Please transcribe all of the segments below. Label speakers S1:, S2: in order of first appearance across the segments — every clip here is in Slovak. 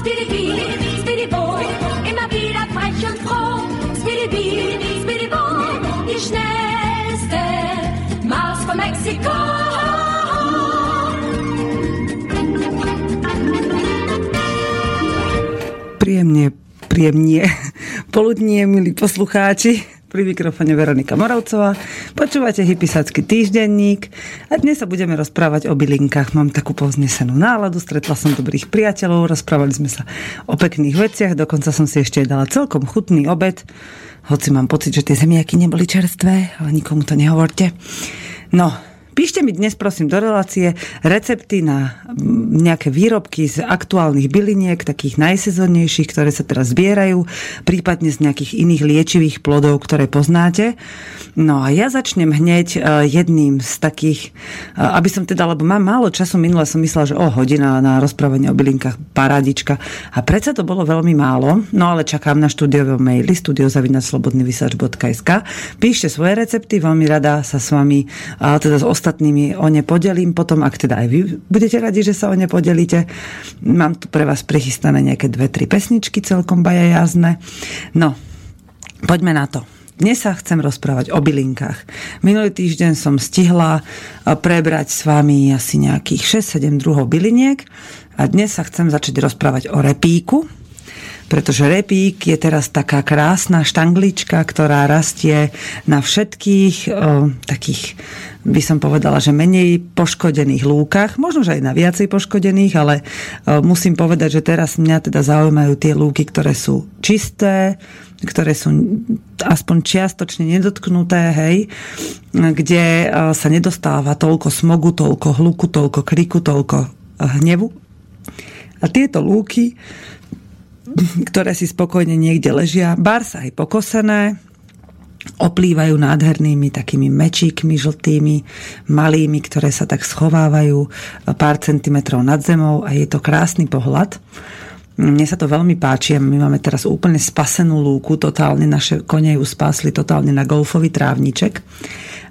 S1: Mexiko, Speedy Bee, Speedy Bo, immer wieder frech und froh. Speedy Bee, Speedy Bo, die schnellste Maus von Mexiko.
S2: Príjemne, príjemne, poludnie, milí poslucháči pri mikrofone Veronika Moravcová. Počúvate Hypisacký týždenník a dnes sa budeme rozprávať o bylinkách. Mám takú povznesenú náladu, stretla som dobrých priateľov, rozprávali sme sa o pekných veciach, dokonca som si ešte dala celkom chutný obed, hoci mám pocit, že tie zemiaky neboli čerstvé, ale nikomu to nehovorte. No, Píšte mi dnes prosím do relácie recepty na nejaké výrobky z aktuálnych byliniek, takých najsezónnejších, ktoré sa teraz zbierajú, prípadne z nejakých iných liečivých plodov, ktoré poznáte. No a ja začnem hneď e, jedným z takých, e, aby som teda, lebo mám málo času, minule som myslela, že o hodina na rozprávanie o bylinkách, parádička. A predsa to bolo veľmi málo, no ale čakám na štúdiové maily studiozavinaclobodnyvysač.sk Píšte svoje recepty, veľmi rada sa s vami, teda s ostatnými o ne podelím potom, ak teda aj vy budete radi, že sa o ne podelíte. Mám tu pre vás prichystané nejaké dve, tri pesničky celkom bajajazné. No, poďme na to. Dnes sa chcem rozprávať o bylinkách. Minulý týždeň som stihla eh, prebrať s vami asi nejakých 6-7 druhov byliniek a dnes sa chcem začať rozprávať o repíku, pretože repík je teraz taká krásna štanglička, ktorá rastie na všetkých o, takých, by som povedala, že menej poškodených lúkach, možno, že aj na viacej poškodených, ale o, musím povedať, že teraz mňa teda zaujímajú tie lúky, ktoré sú čisté, ktoré sú aspoň čiastočne nedotknuté, hej, kde sa nedostáva toľko smogu, toľko hluku, toľko kriku, toľko hnevu. A tieto lúky ktoré si spokojne niekde ležia, bar sa aj pokosené, oplývajú nádhernými takými mečíkmi žltými, malými, ktoré sa tak schovávajú pár centimetrov nad zemou a je to krásny pohľad. Mne sa to veľmi páči a my máme teraz úplne spasenú lúku, totálne naše kone ju spásli totálne na golfový trávniček.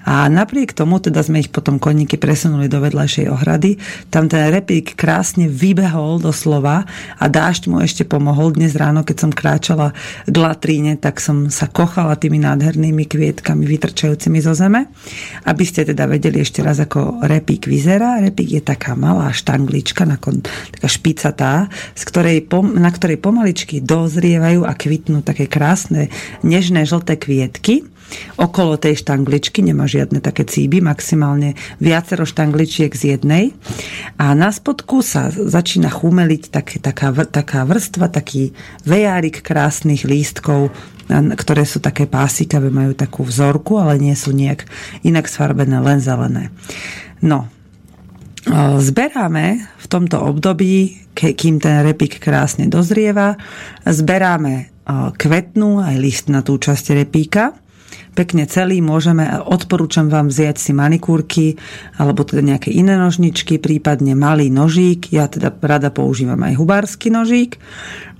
S2: A napriek tomu teda sme ich potom koníky presunuli do vedľajšej ohrady. Tam ten repík krásne vybehol doslova a dážď mu ešte pomohol. Dnes ráno, keď som kráčala k latríne, tak som sa kochala tými nádhernými kvietkami vytrčajúcimi zo zeme. Aby ste teda vedeli ešte raz, ako repík vyzerá. Repík je taká malá štanglička, taká špicatá, z ktorej, na ktorej pomaličky dozrievajú a kvitnú také krásne nežné žlté kvietky. Okolo tej štangličky nemá žiadne také cíby, maximálne viacero štangličiek z jednej. A na spodku sa začína chumeliť tak, taká, taká vrstva, taký vejárik krásnych lístkov, ktoré sú také pásikavé, majú takú vzorku, ale nie sú nejak inak sfarbené, len zelené. No, Zberáme v tomto období, kým ten repík krásne dozrieva, zberáme kvetnú aj tú časť repíka pekne celý môžeme, odporúčam vám vziať si manikúrky alebo teda nejaké iné nožničky, prípadne malý nožík, ja teda rada používam aj hubársky nožík,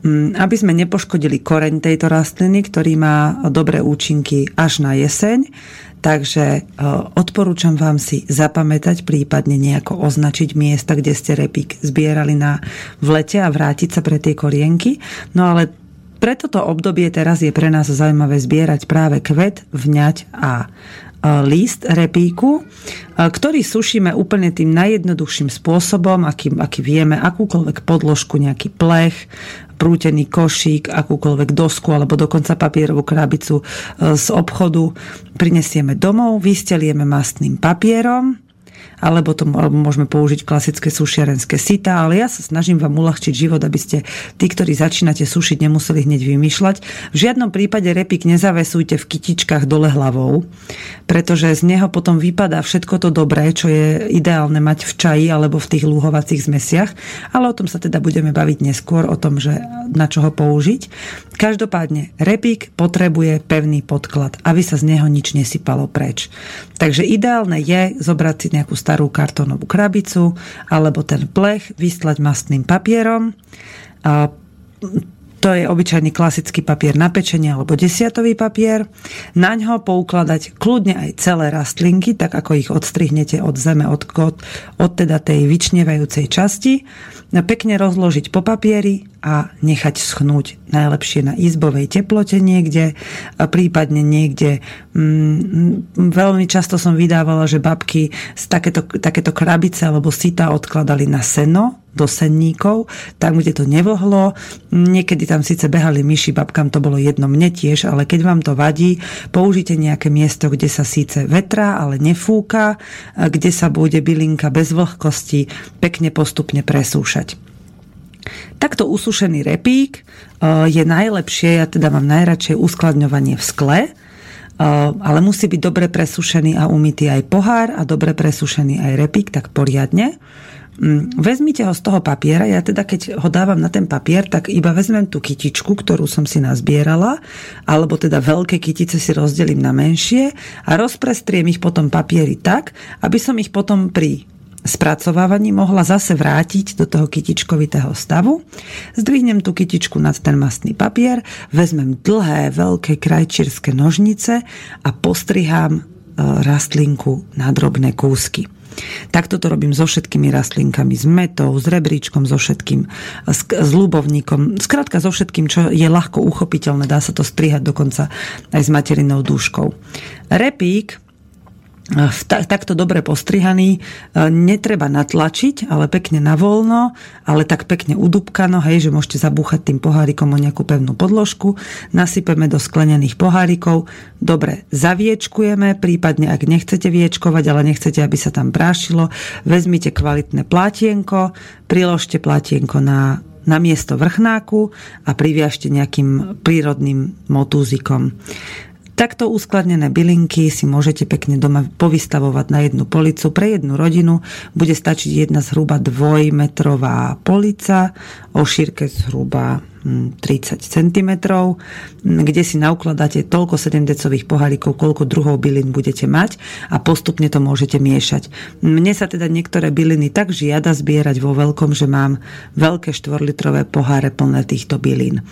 S2: mm, aby sme nepoškodili koreň tejto rastliny, ktorý má dobré účinky až na jeseň. Takže e, odporúčam vám si zapamätať, prípadne nejako označiť miesta, kde ste repík zbierali na, v lete a vrátiť sa pre tie korienky. No ale pre toto obdobie teraz je pre nás zaujímavé zbierať práve kvet, vňať a list repíku, ktorý sušíme úplne tým najjednoduchším spôsobom, aký, aký vieme, akúkoľvek podložku, nejaký plech, prútený košík, akúkoľvek dosku alebo dokonca papierovú krabicu e, z obchodu prinesieme domov, vystelieme mastným papierom alebo to môžeme použiť klasické sušiarenské sita, ale ja sa snažím vám uľahčiť život, aby ste tí, ktorí začínate sušiť, nemuseli hneď vymýšľať. V žiadnom prípade repík nezavesujte v kytičkách dole hlavou, pretože z neho potom vypadá všetko to dobré, čo je ideálne mať v čaji alebo v tých lúhovacích zmesiach, ale o tom sa teda budeme baviť neskôr, o tom, že na čo ho použiť. Každopádne, repík potrebuje pevný podklad, aby sa z neho nič nesypalo preč. Takže ideálne je zobrať si nejakú starú kartónovú krabicu alebo ten plech, vyslať mastným papierom. A to je obyčajný klasický papier na pečenie alebo desiatový papier. Na ňo poukladať kľudne aj celé rastlinky, tak ako ich odstrihnete od zeme, od, od, od teda tej vyčnievajúcej časti. Pekne rozložiť po papieri a nechať schnúť najlepšie na izbovej teplote niekde, prípadne niekde. Mm, veľmi často som vydávala, že babky z takéto, takéto krabice alebo sita odkladali na seno, do senníkov, tam, kde to nevlhlo. Niekedy tam síce behali myši, babkám to bolo jedno, mne tiež, ale keď vám to vadí, použite nejaké miesto, kde sa síce vetrá, ale nefúka, kde sa bude bylinka bez vlhkosti pekne postupne presúšať. Takto usušený repík eh, je najlepšie, ja teda mám najradšej uskladňovanie v skle, eh, ale musí byť dobre presušený a umytý aj pohár a dobre presušený aj repík, tak poriadne. Mm, vezmite ho z toho papiera, ja teda keď ho dávam na ten papier, tak iba vezmem tú kytičku, ktorú som si nazbierala, alebo teda veľké kytice si rozdelím na menšie a rozprestriem ich potom papieri tak, aby som ich potom pri spracovávaní mohla zase vrátiť do toho kytičkovitého stavu. Zdvihnem tú kytičku nad ten mastný papier, vezmem dlhé, veľké krajčírske nožnice a postrihám e, rastlinku na drobné kúsky. Takto to robím so všetkými rastlinkami, s metou, s rebríčkom, so všetkým, s, s ľubovníkom, skrátka so všetkým, čo je ľahko uchopiteľné, dá sa to strihať dokonca aj s materinou dúškou. Repík takto dobre postrihaný, e, netreba natlačiť, ale pekne na voľno, ale tak pekne udúbkano, hej, že môžete zabúchať tým pohárikom o nejakú pevnú podložku, nasypeme do sklenených pohárikov, dobre zaviečkujeme, prípadne ak nechcete viečkovať, ale nechcete, aby sa tam prášilo, vezmite kvalitné plátienko, priložte plátienko na na miesto vrchnáku a priviažte nejakým prírodným motúzikom. Takto uskladnené bylinky si môžete pekne doma povystavovať na jednu policu. Pre jednu rodinu bude stačiť jedna zhruba dvojmetrová polica o šírke zhruba 30 hm, cm, kde si naukladáte toľko 7 decových pohárikov, koľko druhov bylin budete mať a postupne to môžete miešať. Mne sa teda niektoré byliny tak žiada zbierať vo veľkom, že mám veľké 4-litrové poháre plné týchto bylín.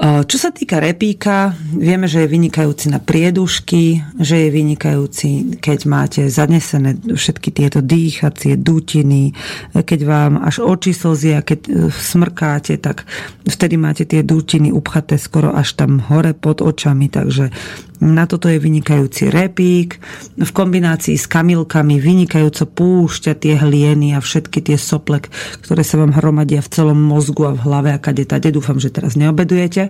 S2: Čo sa týka repíka, vieme, že je vynikajúci na priedušky, že je vynikajúci, keď máte zanesené všetky tieto dýchacie dutiny, keď vám až oči slzia, keď e, smrkáte, tak vtedy máte tie dutiny upchaté skoro až tam hore pod očami, takže na toto je vynikajúci repík. V kombinácii s kamilkami vynikajúco púšťa tie hlieny a všetky tie soplek, ktoré sa vám hromadia v celom mozgu a v hlave a kade tade. Dúfam, že teraz neobedujete.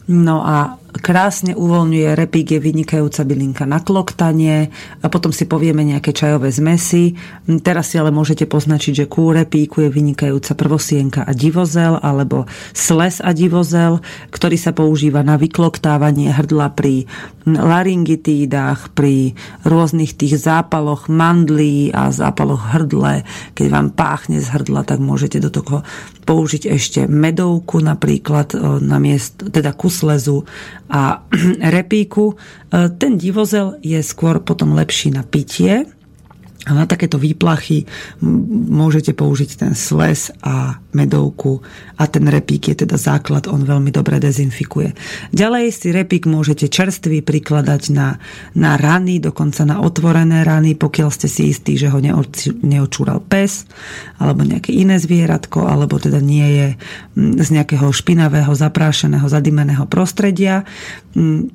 S2: No a krásne uvoľňuje, repík je vynikajúca bylinka na kloktanie a potom si povieme nejaké čajové zmesy. Teraz si ale môžete poznačiť, že kú repíku je vynikajúca prvosienka a divozel alebo sles a divozel, ktorý sa používa na vykloktávanie hrdla pri laryngitídach, pri rôznych tých zápaloch mandlí a zápaloch hrdle. Keď vám páchne z hrdla, tak môžete do toho použiť ešte medovku napríklad na miest, teda kuslezu a repíku. E, ten divozel je skôr potom lepší na pitie, a na takéto výplachy môžete použiť ten sles a medovku a ten repík je teda základ, on veľmi dobre dezinfikuje. Ďalej si repík môžete čerstvý prikladať na, na rany, dokonca na otvorené rany, pokiaľ ste si istí, že ho neočúral pes alebo nejaké iné zvieratko, alebo teda nie je z nejakého špinavého, zaprášeného, zadimeného prostredia.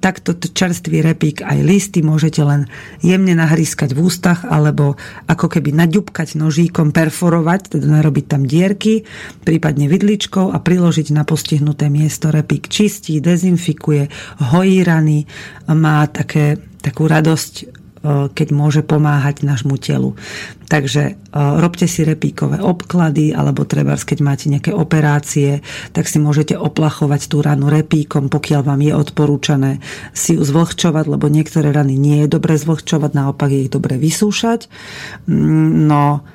S2: Takto čerstvý repík aj listy môžete len jemne nahrískať v ústach alebo ako keby naďubkať nožíkom, perforovať, teda narobiť tam dierky, prípadne vidličkou a priložiť na postihnuté miesto. Repík čistí, dezinfikuje, hojí rany, má také, takú radosť keď môže pomáhať nášmu telu. Takže robte si repíkové obklady, alebo treba, keď máte nejaké operácie, tak si môžete oplachovať tú ranu repíkom, pokiaľ vám je odporúčané si ju zvlhčovať, lebo niektoré rany nie je dobre zvlhčovať, naopak je ich dobre vysúšať. Mm, no,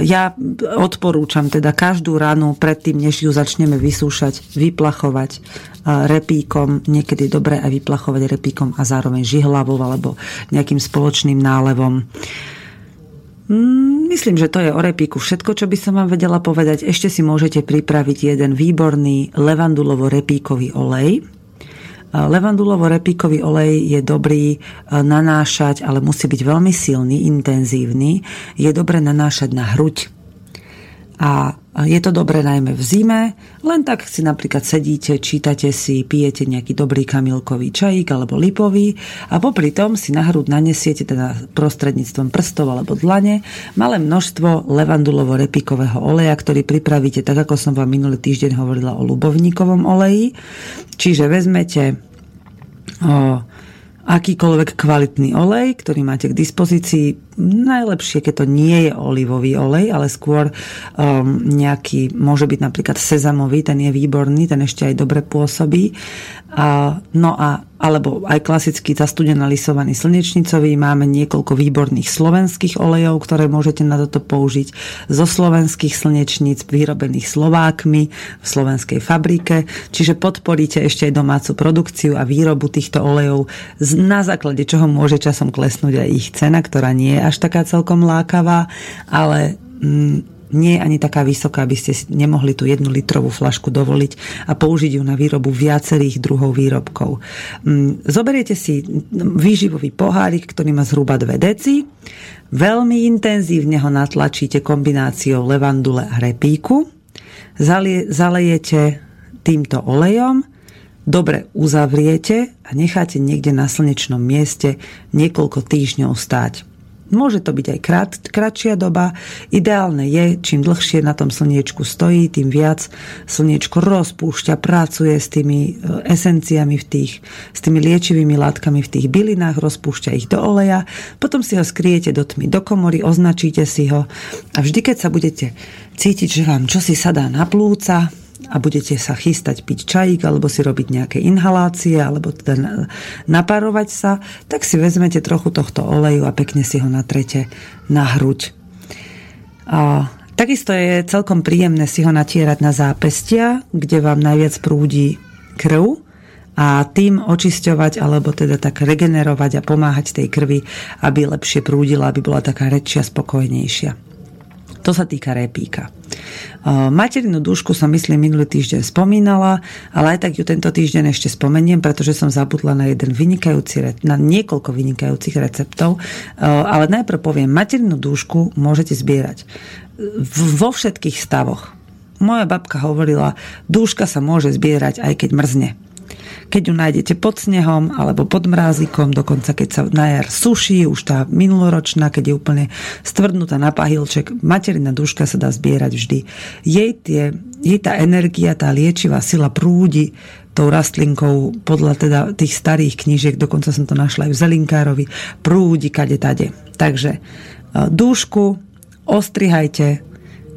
S2: ja odporúčam teda každú ranu predtým, než ju začneme vysúšať, vyplachovať repíkom, niekedy je dobré aj vyplachovať repíkom a zároveň žihlavou alebo nejakým spoločným nálevom. Mm, myslím, že to je o repíku všetko, čo by som vám vedela povedať. Ešte si môžete pripraviť jeden výborný levandulovo-repíkový olej, Levandulovo-repíkový olej je dobrý e, nanášať, ale musí byť veľmi silný, intenzívny. Je dobré nanášať na hruď. A je to dobré najmä v zime, len tak si napríklad sedíte, čítate si, pijete nejaký dobrý kamilkový čajík alebo lipový a popri tom si na hrud nanesiete teda prostredníctvom prstov alebo dlane malé množstvo levandulovo-repikového oleja, ktorý pripravíte, tak ako som vám minulý týždeň hovorila o ľubovníkovom oleji. Čiže vezmete o, akýkoľvek kvalitný olej, ktorý máte k dispozícii. Najlepšie, keď to nie je olivový olej, ale skôr um, nejaký, môže byť napríklad sezamový, ten je výborný, ten ešte aj dobre pôsobí. A, no a alebo aj klasický zastudená lisovaný slnečnicový. Máme niekoľko výborných slovenských olejov, ktoré môžete na toto použiť. Zo slovenských slnečníc vyrobených Slovákmi v slovenskej fabrike. Čiže podporíte ešte aj domácu produkciu a výrobu týchto olejov, na základe čoho môže časom klesnúť aj ich cena, ktorá nie je až taká celkom lákavá, ale mm, nie je ani taká vysoká, aby ste nemohli tú jednu litrovú flašku dovoliť a použiť ju na výrobu viacerých druhov výrobkov. Mm, zoberiete si výživový pohárik, ktorý má zhruba 2 deci, veľmi intenzívne ho natlačíte kombináciou levandule a repíku, zalejete týmto olejom, dobre uzavriete a necháte niekde na slnečnom mieste niekoľko týždňov stáť. Môže to byť aj krát, kratšia doba. Ideálne je, čím dlhšie na tom slniečku stojí, tým viac slniečko rozpúšťa, pracuje s tými e, esenciami v tých, s tými liečivými látkami v tých bylinách, rozpúšťa ich do oleja, potom si ho skriete do tmy, do komory, označíte si ho a vždy, keď sa budete cítiť, že vám čosi sadá na plúca, a budete sa chystať piť čajík alebo si robiť nejaké inhalácie alebo teda naparovať sa, tak si vezmete trochu tohto oleju a pekne si ho natrete na hruď. A takisto je celkom príjemné si ho natierať na zápestia, kde vám najviac prúdi krv a tým očisťovať alebo teda tak regenerovať a pomáhať tej krvi, aby lepšie prúdila, aby bola taká rečia, spokojnejšia. To sa týka repíka. Materinú dušku som myslím minulý týždeň spomínala, ale aj tak ju tento týždeň ešte spomeniem, pretože som zabudla na jeden vynikajúci, na niekoľko vynikajúcich receptov. Ale najprv poviem, materinú dušku môžete zbierať vo všetkých stavoch. Moja babka hovorila, dúška sa môže zbierať aj keď mrzne keď ju nájdete pod snehom alebo pod mrázikom, dokonca keď sa na jar suší, už tá minuloročná, keď je úplne stvrdnutá na pahilček, materina duška sa dá zbierať vždy. Jej, tie, jej tá energia, tá liečivá sila prúdi tou rastlinkou podľa teda tých starých knížiek, dokonca som to našla aj v Zelinkárovi, prúdi kade tade. Takže e, dúšku ostrihajte,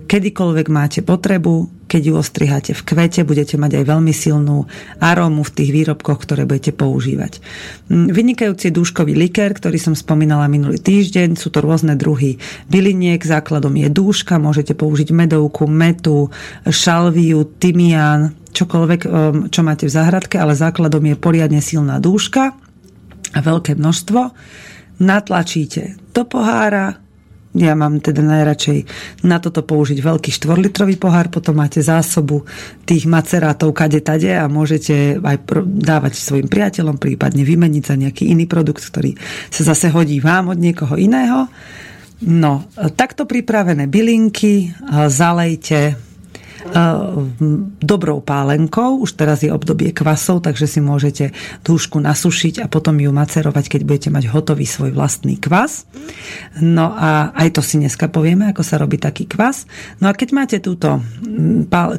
S2: kedykoľvek máte potrebu, keď ju ostriháte v kvete, budete mať aj veľmi silnú arómu v tých výrobkoch, ktoré budete používať. Mm, vynikajúci dúškový likér, ktorý som spomínala minulý týždeň, sú to rôzne druhy byliniek, základom je dúška, môžete použiť medovku, metu, šalviu, tymián, čokoľvek, um, čo máte v záhradke, ale základom je poriadne silná dúška a veľké množstvo. Natlačíte do pohára, ja mám teda najradšej na toto použiť veľký štvorlitrový pohár, potom máte zásobu tých macerátov kade tade a môžete aj dávať svojim priateľom, prípadne vymeniť za nejaký iný produkt, ktorý sa zase hodí vám od niekoho iného. No, takto pripravené bylinky zalejte dobrou pálenkou. Už teraz je obdobie kvasov, takže si môžete dúšku nasušiť a potom ju macerovať, keď budete mať hotový svoj vlastný kvas. No a aj to si dneska povieme, ako sa robí taký kvas. No a keď máte, túto,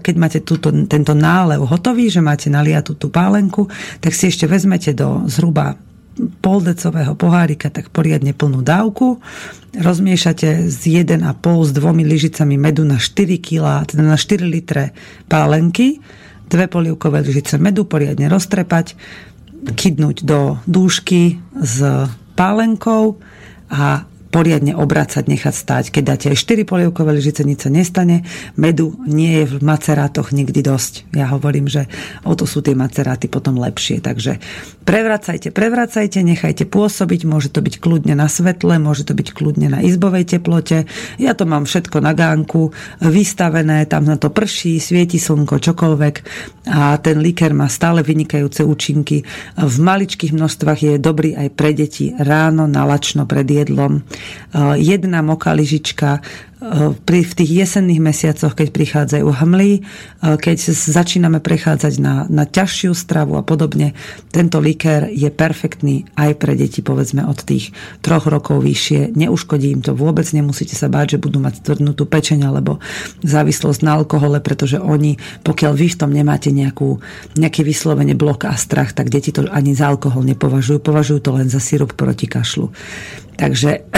S2: keď máte túto, tento nálev hotový, že máte naliatú tú pálenku, tak si ešte vezmete do zhruba poldecového pohárika tak poriadne plnú dávku. Rozmiešate z 1,5 s dvomi lyžicami medu na 4 kg, teda na 4 litre pálenky. Dve polievkové lyžice medu poriadne roztrepať, kydnúť do dúšky s pálenkou a poriadne obracať, nechať stáť. Keď dáte aj 4 polievkové lyžice, nič sa nestane. Medu nie je v macerátoch nikdy dosť. Ja hovorím, že o to sú tie maceráty potom lepšie. Takže prevracajte, prevracajte, nechajte pôsobiť. Môže to byť kľudne na svetle, môže to byť kľudne na izbovej teplote. Ja to mám všetko na gánku vystavené, tam na to prší, svieti slnko, čokoľvek a ten liker má stále vynikajúce účinky. V maličkých množstvách je dobrý aj pre deti ráno, nalačno pred jedlom. Jedna moká lyžička pri, v tých jesenných mesiacoch, keď prichádzajú hmly, eh, keď začíname prechádzať na, na ťažšiu stravu a podobne, tento likér je perfektný aj pre deti, povedzme od tých troch rokov vyššie. Neuškodí im to vôbec, nemusíte sa báť, že budú mať tvrdnutú pečeň alebo závislosť na alkohole, pretože oni, pokiaľ vy v tom nemáte nejakú, nejaké vyslovene blok a strach, tak deti to ani za alkohol nepovažujú, považujú to len za sírup proti kašlu. Takže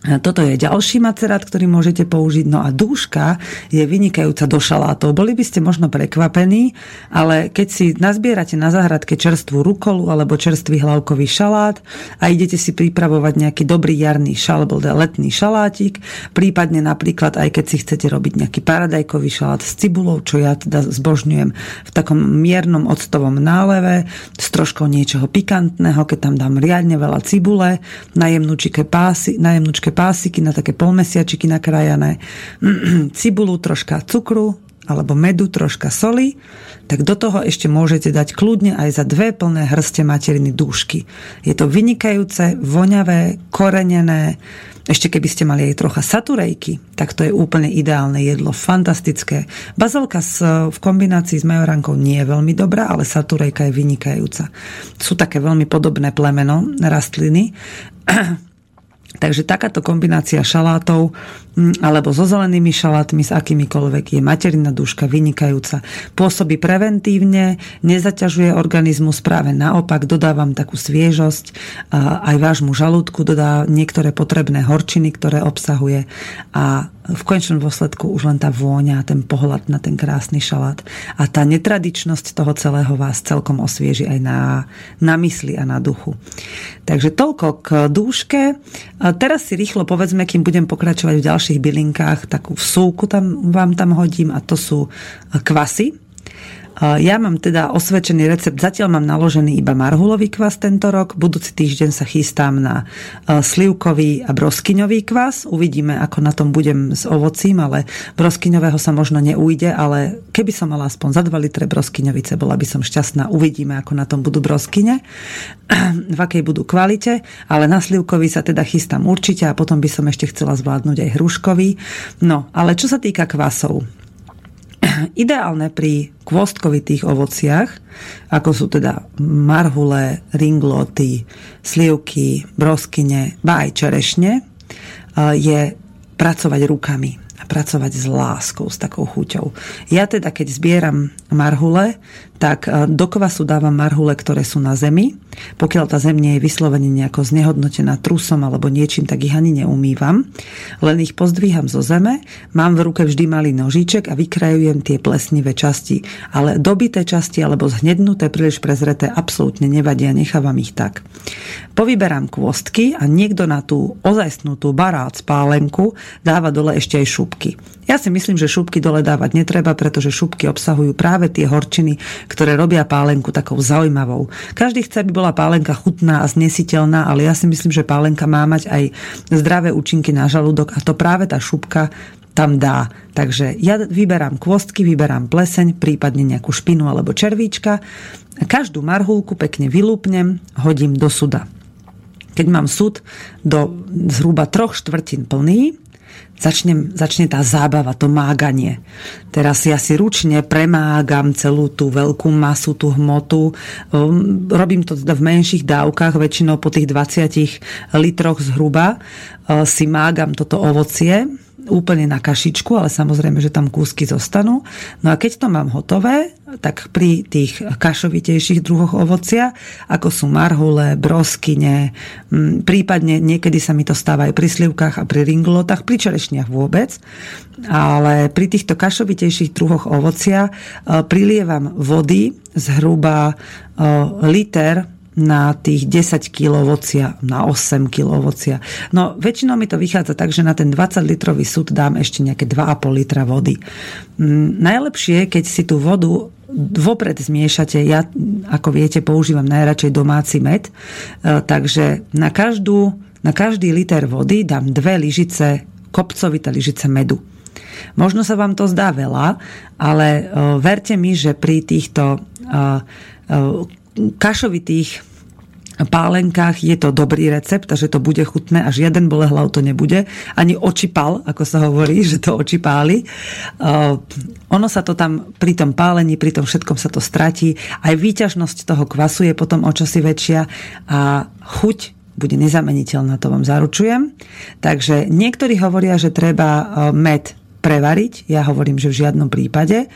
S2: Toto je ďalší macerát, ktorý môžete použiť. No a dúška je vynikajúca do šalátov. Boli by ste možno prekvapení, ale keď si nazbierate na záhradke čerstvú rukolu alebo čerstvý hlavkový šalát a idete si pripravovať nejaký dobrý jarný šal, alebo letný šalátik, prípadne napríklad aj keď si chcete robiť nejaký paradajkový šalát s cibulou, čo ja teda zbožňujem v takom miernom octovom náleve, s troškou niečoho pikantného, keď tam dám riadne veľa cibule, na jemnúčike pásy, na jemnúčke také pásiky, na také polmesiačiky nakrajané, cibulu, troška cukru, alebo medu, troška soli, tak do toho ešte môžete dať kľudne aj za dve plné hrste materiny dúšky. Je to vynikajúce, voňavé, korenené, ešte keby ste mali aj trocha saturejky, tak to je úplne ideálne jedlo, fantastické. Bazalka v kombinácii s majorankou nie je veľmi dobrá, ale saturejka je vynikajúca. Sú také veľmi podobné plemeno rastliny Takže takáto kombinácia šalátov alebo so zelenými šalátmi, s akýmikoľvek je materina duška vynikajúca. Pôsobí preventívne, nezaťažuje organizmus, práve naopak dodávam takú sviežosť aj vášmu žalúdku, dodá niektoré potrebné horčiny, ktoré obsahuje a v končnom dôsledku už len tá vôňa, ten pohľad na ten krásny šalát a tá netradičnosť toho celého vás celkom osvieži aj na, na mysli a na duchu. Takže toľko k dúške. Teraz si rýchlo povedzme, kým budem pokračovať v ďalších bylinkách, takú vsúku tam, vám tam hodím a to sú kvasy ja mám teda osvedčený recept, zatiaľ mám naložený iba marhulový kvas tento rok, budúci týždeň sa chystám na e, slivkový a broskyňový kvas. Uvidíme, ako na tom budem s ovocím, ale broskyňového sa možno neujde, ale keby som mala aspoň za 2 litre broskyňovice, bola by som šťastná. Uvidíme, ako na tom budú broskyne, v akej budú kvalite, ale na slivkový sa teda chystám určite a potom by som ešte chcela zvládnuť aj hruškový. No, ale čo sa týka kvasov, ideálne pri kvostkovitých ovociach, ako sú teda marhule, ringloty, slivky, broskyne, ba aj čerešne, je pracovať rukami a pracovať s láskou, s takou chuťou. Ja teda, keď zbieram marhule, tak e, do kvasu dávam marhule, ktoré sú na zemi. Pokiaľ tá zem nie je vyslovene nejako znehodnotená trusom alebo niečím, tak ich ani neumývam. Len ich pozdvíham zo zeme, mám v ruke vždy malý nožíček a vykrajujem tie plesnivé časti. Ale dobité časti alebo zhnednuté, príliš prezreté absolútne nevadia, nechávam ich tak. Povyberám kôstky a niekto na tú ozajstnú tú barác pálenku dáva dole ešte aj šupky. Ja si myslím, že šupky dole dávať netreba, pretože šupky obsahujú práve tie horčiny, ktoré robia pálenku takou zaujímavou. Každý chce, aby bola pálenka chutná a znesiteľná, ale ja si myslím, že pálenka má mať aj zdravé účinky na žalúdok a to práve tá šupka tam dá. Takže ja vyberám kvostky, vyberám pleseň, prípadne nejakú špinu alebo červíčka. Každú marhulku pekne vylúpnem, hodím do suda. Keď mám sud do zhruba troch štvrtín plný, začne, začne tá zábava, to máganie. Teraz ja si ručne premágam celú tú veľkú masu, tú hmotu. Um, robím to teda v menších dávkach, väčšinou po tých 20 litroch zhruba. Uh, si mágam toto ovocie, úplne na kašičku, ale samozrejme, že tam kúsky zostanú. No a keď to mám hotové, tak pri tých kašovitejších druhoch ovocia, ako sú marhule, broskyne, prípadne niekedy sa mi to stáva aj pri slivkách a pri ringolotách, pri čerešniach vôbec, ale pri týchto kašovitejších druhoch ovocia e, prilievam vody zhruba e, liter na tých 10 kg ovocia, na 8 kg ovocia. No väčšinou mi to vychádza tak, že na ten 20 litrový súd dám ešte nejaké 2,5 litra vody. Mm, najlepšie, keď si tú vodu vopred zmiešate. Ja, ako viete, používam najradšej domáci med, e, takže na, každú, na každý liter vody dám dve lyžice, kopcovité lyžice medu. Možno sa vám to zdá veľa, ale e, verte mi, že pri týchto e, kašovitých pálenkách je to dobrý recept a že to bude chutné a žiaden bolehlav to nebude. Ani očipal, ako sa hovorí, že to očipáli. Uh, ono sa to tam pri tom pálení, pri tom všetkom sa to stratí. Aj výťažnosť toho kvasu je potom o čosi väčšia a chuť bude nezameniteľná, to vám zaručujem. Takže niektorí hovoria, že treba uh, med prevariť. Ja hovorím, že v žiadnom prípade.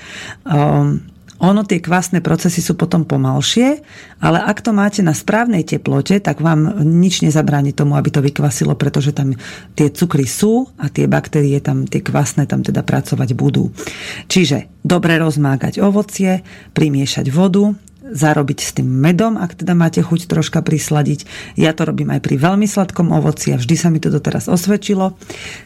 S2: Um, ono tie kvasné procesy sú potom pomalšie, ale ak to máte na správnej teplote, tak vám nič nezabráni tomu, aby to vykvasilo, pretože tam tie cukry sú a tie baktérie tam, tie kvasné tam teda pracovať budú. Čiže dobre rozmágať ovocie, primiešať vodu, zarobiť s tým medom, ak teda máte chuť troška prisladiť. Ja to robím aj pri veľmi sladkom ovoci a vždy sa mi to doteraz osvedčilo.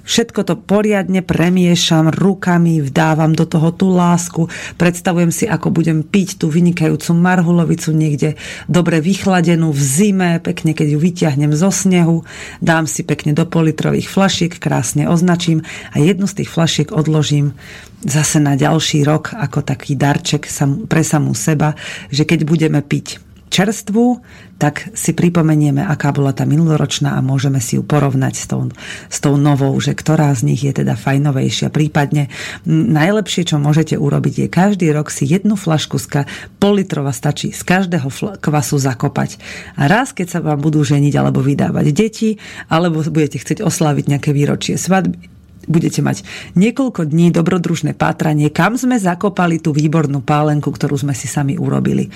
S2: Všetko to poriadne premiešam rukami, vdávam do toho tú lásku, predstavujem si, ako budem piť tú vynikajúcu marhulovicu niekde dobre vychladenú v zime, pekne keď ju vyťahnem zo snehu, dám si pekne do politrových flašiek, krásne označím a jednu z tých flašiek odložím zase na ďalší rok ako taký darček pre samú seba, že keď budeme piť čerstvú, tak si pripomenieme, aká bola tá minuloročná a môžeme si ju porovnať s tou, s tou novou, že ktorá z nich je teda fajnovejšia. Prípadne najlepšie, čo môžete urobiť, je každý rok si jednu flašku z politrova stačí z každého kvasu zakopať. A raz, keď sa vám budú ženiť alebo vydávať deti, alebo budete chcieť oslaviť nejaké výročie svadby, budete mať niekoľko dní dobrodružné pátranie, kam sme zakopali tú výbornú pálenku, ktorú sme si sami urobili.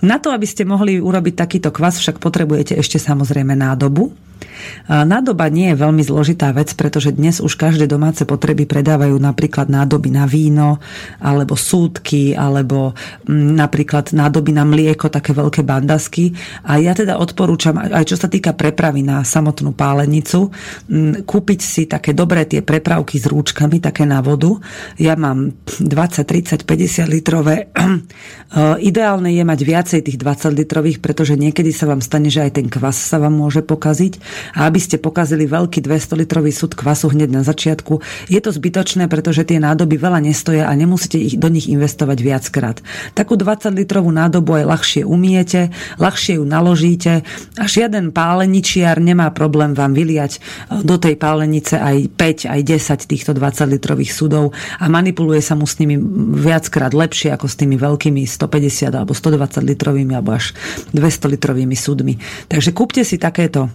S2: Na to, aby ste mohli urobiť takýto kvas, však potrebujete ešte samozrejme nádobu. Nádoba nie je veľmi zložitá vec, pretože dnes už každé domáce potreby predávajú napríklad nádoby na víno, alebo súdky, alebo mm, napríklad nádoby na mlieko, také veľké bandasky. A ja teda odporúčam, aj čo sa týka prepravy na samotnú pálenicu, mm, kúpiť si také dobré tie prepravky s rúčkami, také na vodu. Ja mám 20, 30, 50 litrové. Ideálne je mať viacej tých 20 litrových, pretože niekedy sa vám stane, že aj ten kvas sa vám môže pokaziť a aby ste pokazili veľký 200-litrový súd kvasu hneď na začiatku, je to zbytočné, pretože tie nádoby veľa nestoja a nemusíte ich do nich investovať viackrát. Takú 20-litrovú nádobu aj ľahšie umiete, ľahšie ju naložíte a žiaden páleničiar nemá problém vám vyliať e, do tej pálenice aj 5, aj 10 týchto 20-litrových súdov a manipuluje sa mu s nimi viackrát lepšie ako s tými veľkými 150 alebo 120 litrovými alebo až 200 litrovými súdmi. Takže kúpte si takéto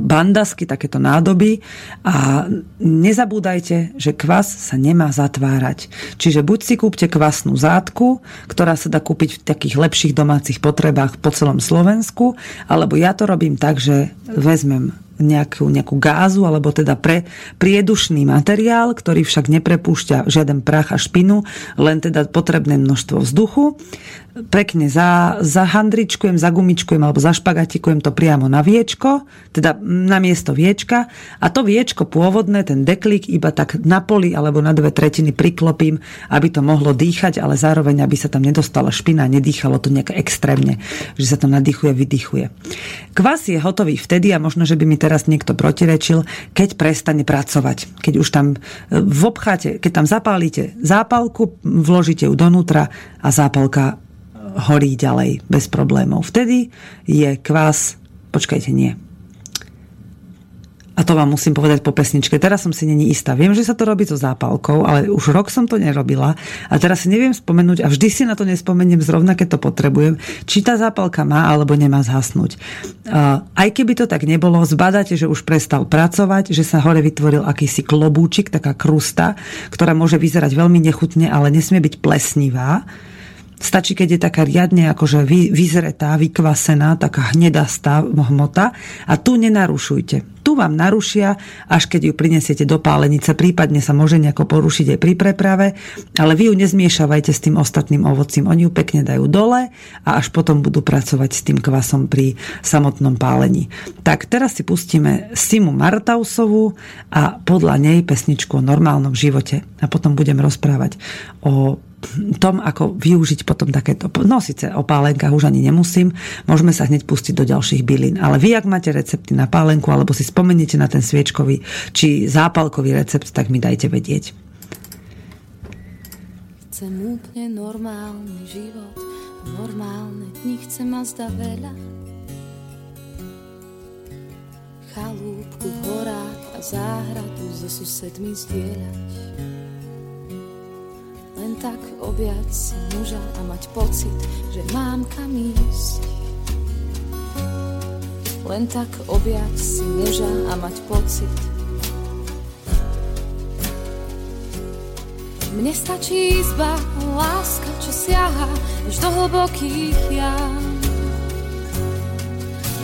S2: bandasky, takéto nádoby a nezabúdajte, že kvas sa nemá zatvárať. Čiže buď si kúpte kvasnú zátku, ktorá sa dá kúpiť v takých lepších domácich potrebách po celom Slovensku, alebo ja to robím tak, že vezmem nejakú, nejakú gázu alebo teda pre priedušný materiál, ktorý však neprepúšťa žiaden prach a špinu, len teda potrebné množstvo vzduchu pekne za, zahandričkujem, zagumičkujem alebo zašpagatikujem to priamo na viečko, teda na miesto viečka a to viečko pôvodné, ten deklik iba tak na poli alebo na dve tretiny priklopím, aby to mohlo dýchať, ale zároveň, aby sa tam nedostala špina nedýchalo to nejak extrémne, že sa to nadýchuje, vydychuje. Kvas je hotový vtedy a možno, že by mi teraz niekto protirečil, keď prestane pracovať. Keď už tam e, v obchate, keď tam zapálite zápalku, vložíte ju donútra a zápalka horí ďalej bez problémov. Vtedy je kvás, počkajte, nie. A to vám musím povedať po pesničke, teraz som si není istá. Viem, že sa to robí so zápalkou, ale už rok som to nerobila a teraz si neviem spomenúť a vždy si na to nespomeniem zrovna, keď to potrebujem, či tá zápalka má alebo nemá zhasnúť. Aj keby to tak nebolo, zbadáte, že už prestal pracovať, že sa hore vytvoril akýsi klobúčik, taká krusta, ktorá môže vyzerať veľmi nechutne, ale nesmie byť plesnivá Stačí, keď je taká riadne akože vy, vyzretá, vykvasená, taká hnedastá hmota a tu nenarušujte. Tu vám narušia, až keď ju prinesiete do pálenice, prípadne sa môže nejako porušiť aj pri preprave, ale vy ju nezmiešavajte s tým ostatným ovocím. Oni ju pekne dajú dole a až potom budú pracovať s tým kvasom pri samotnom pálení. Tak teraz si pustíme Simu Martausovú a podľa nej pesničku o normálnom živote. A potom budem rozprávať o tom, ako využiť potom takéto... No síce o pálenkách už ani nemusím, môžeme sa hneď pustiť do ďalších bylín. Ale vy, ak máte recepty na pálenku, alebo si spomeniete na ten sviečkový či zápalkový recept, tak mi dajte vedieť.
S3: Chcem úplne normálny život, normálne dni chcem ma zda veľa. Chalúbku v horách a záhradu so susedmi zdieľať len tak objať si muža a mať pocit, že mám kam ísť. Len tak objať si muža a mať pocit. Mne stačí izba, láska, čo siaha až do hlbokých jam.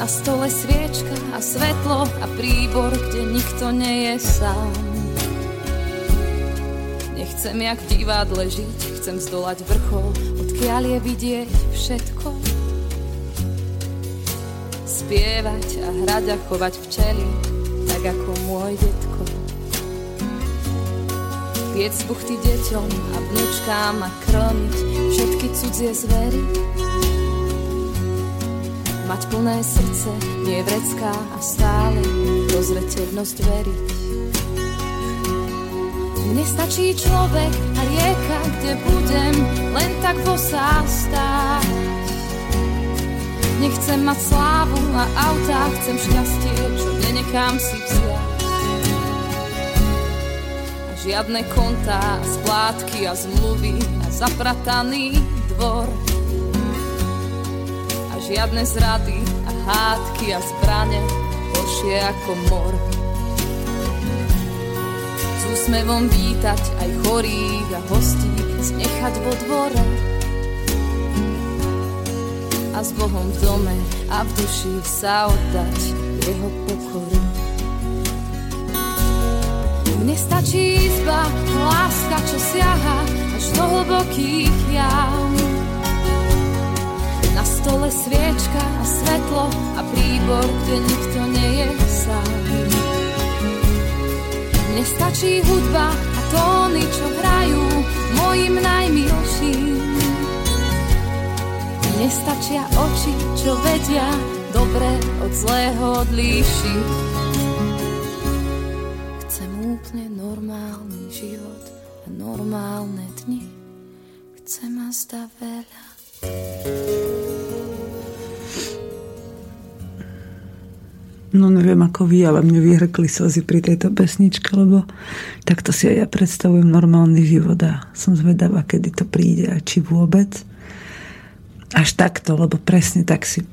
S3: Na stole sviečka a svetlo a príbor, kde nikto nie je sám. Chcem jak v divadle žiť, chcem zdolať vrchol, odkiaľ je vidieť všetko. Spievať a hrať a chovať včely, tak ako môj detko. Piec buchty deťom a vnúčkám a krmiť všetky cudzie zvery. Mať plné srdce, nie vrecká a stále dozreteľnosť veriť. Mne stačí človek a rieka, kde budem len tak bosá stáť. Nechcem mať slávu a auta, chcem šťastie, čo nenechám si vziať. A žiadne kontá, splátky a zmluvy a zaprataný dvor. A žiadne zrady a hádky a zbrane, horšie ako mor úsmevom vítať aj chorých a hostí, znechať vo dvore a s Bohom v dome a v duši sa oddať jeho pokoru. Mne stačí izba, láska, čo siaha až do hlbokých jam. Na stole sviečka a svetlo a príbor, kde nikto nie je sám. Mne stačí hudba a tóny, čo hrajú mojim najmilším. Mne stačia oči, čo vedia dobre od zlého odlíšiť. Chcem úplne normálny život a normálne dni. Chcem a zda veľa.
S2: No neviem ako vy, ale mne vyhrkli slzy pri tejto pesničke, lebo takto si aj ja predstavujem normálny život a som zvedavá, kedy to príde a či vôbec. Až takto, lebo presne tak si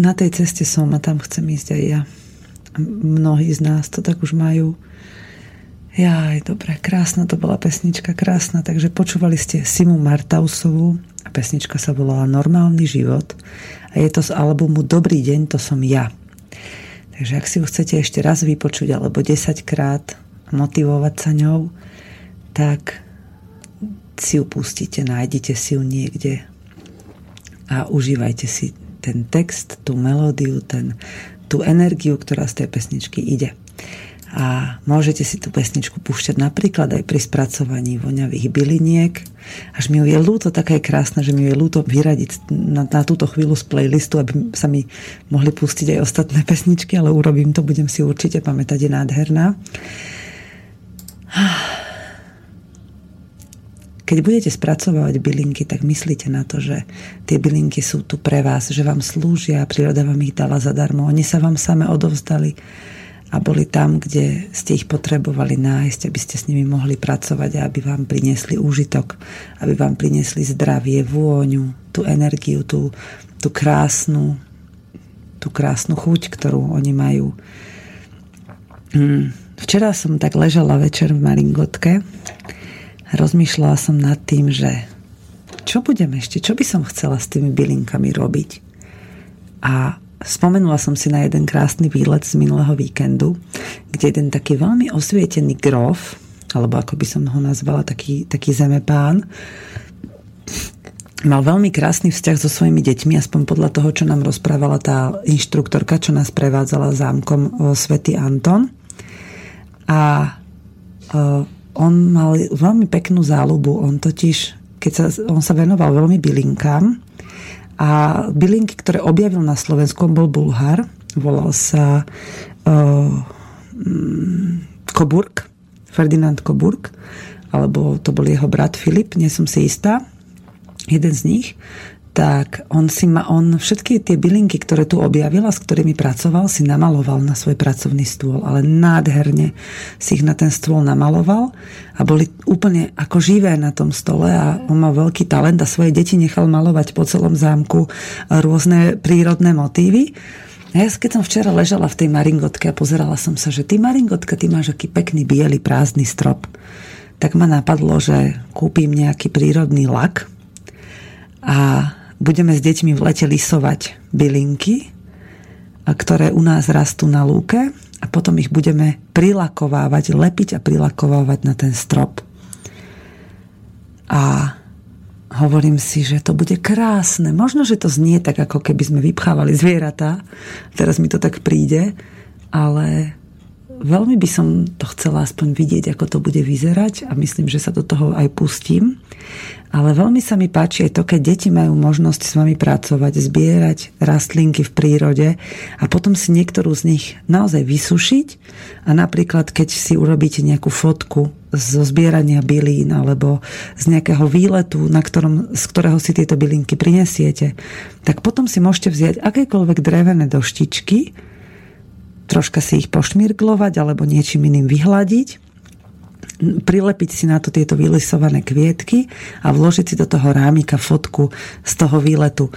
S2: na tej ceste som a tam chcem ísť aj ja. Mnohí z nás to tak už majú. Jaj, dobre, krásna to bola pesnička, krásna. Takže počúvali ste Simu Martausovú a pesnička sa volala Normálny život a je to z albumu Dobrý deň, to som ja. Takže ak si ju chcete ešte raz vypočuť alebo 10 krát motivovať sa ňou, tak si ju pustíte, nájdete si ju niekde a užívajte si ten text, tú melódiu, ten, tú energiu, ktorá z tej pesničky ide a môžete si tú pesničku púšťať napríklad aj pri spracovaní voňavých byliniek. Až mi ju je ľúto, taká je krásna, že mi ju je ľúto vyradiť na, na túto chvíľu z playlistu, aby sa mi mohli pustiť aj ostatné pesničky, ale urobím to, budem si určite pamätať, je nádherná. Keď budete spracovať bylinky, tak myslíte na to, že tie bylinky sú tu pre vás, že vám slúžia, príroda vám ich dala zadarmo, oni sa vám same odovzdali a boli tam, kde ste ich potrebovali nájsť, aby ste s nimi mohli pracovať a aby vám priniesli úžitok, aby vám priniesli zdravie, vôňu, tú energiu, tú, tú krásnu tú krásnu chuť, ktorú oni majú. Hmm. Včera som tak ležala večer v Maringotke a rozmýšľala som nad tým, že čo budem ešte, čo by som chcela s tými bylinkami robiť. A spomenula som si na jeden krásny výlet z minulého víkendu, kde jeden taký veľmi osvietený grof, alebo ako by som ho nazvala, taký, taký zemepán, mal veľmi krásny vzťah so svojimi deťmi, aspoň podľa toho, čo nám rozprávala tá inštruktorka, čo nás prevádzala zámkom Svetý Anton. A on mal veľmi peknú záľubu. On totiž, keď sa, on sa venoval veľmi bylinkám a bylinky, ktoré objavil na Slovensku, bol Bulhár, volal sa uh, Koburg, Ferdinand Koburg, alebo to bol jeho brat Filip, nie som si istá jeden z nich, tak on si ma, on všetky tie bylinky, ktoré tu objavil a s ktorými pracoval, si namaloval na svoj pracovný stôl, ale nádherne si ich na ten stôl namaloval a boli úplne ako živé na tom stole a on mal veľký talent a svoje deti nechal malovať po celom zámku rôzne prírodné motívy. A ja keď som včera ležala v tej maringotke a pozerala som sa, že ty maringotka, ty máš aký pekný biely prázdny strop, tak ma napadlo, že kúpim nejaký prírodný lak, a budeme s deťmi v lete lisovať bylinky, ktoré u nás rastú na lúke a potom ich budeme prilakovávať, lepiť a prilakovávať na ten strop. A hovorím si, že to bude krásne. Možno, že to znie tak, ako keby sme vypchávali zvieratá. Teraz mi to tak príde, ale veľmi by som to chcela aspoň vidieť, ako to bude vyzerať a myslím, že sa do toho aj pustím. Ale veľmi sa mi páči aj to, keď deti majú možnosť s vami pracovať, zbierať rastlinky v prírode a potom si niektorú z nich naozaj vysušiť a napríklad, keď si urobíte nejakú fotku zo zbierania bylín alebo z nejakého výletu, na ktorom, z ktorého si tieto bylinky prinesiete, tak potom si môžete vziať akékoľvek drevené doštičky, troška si ich pošmirglovať alebo niečím iným vyhľadiť prilepiť si na to tieto vylisované kvietky a vložiť si do toho rámika fotku z toho výletu.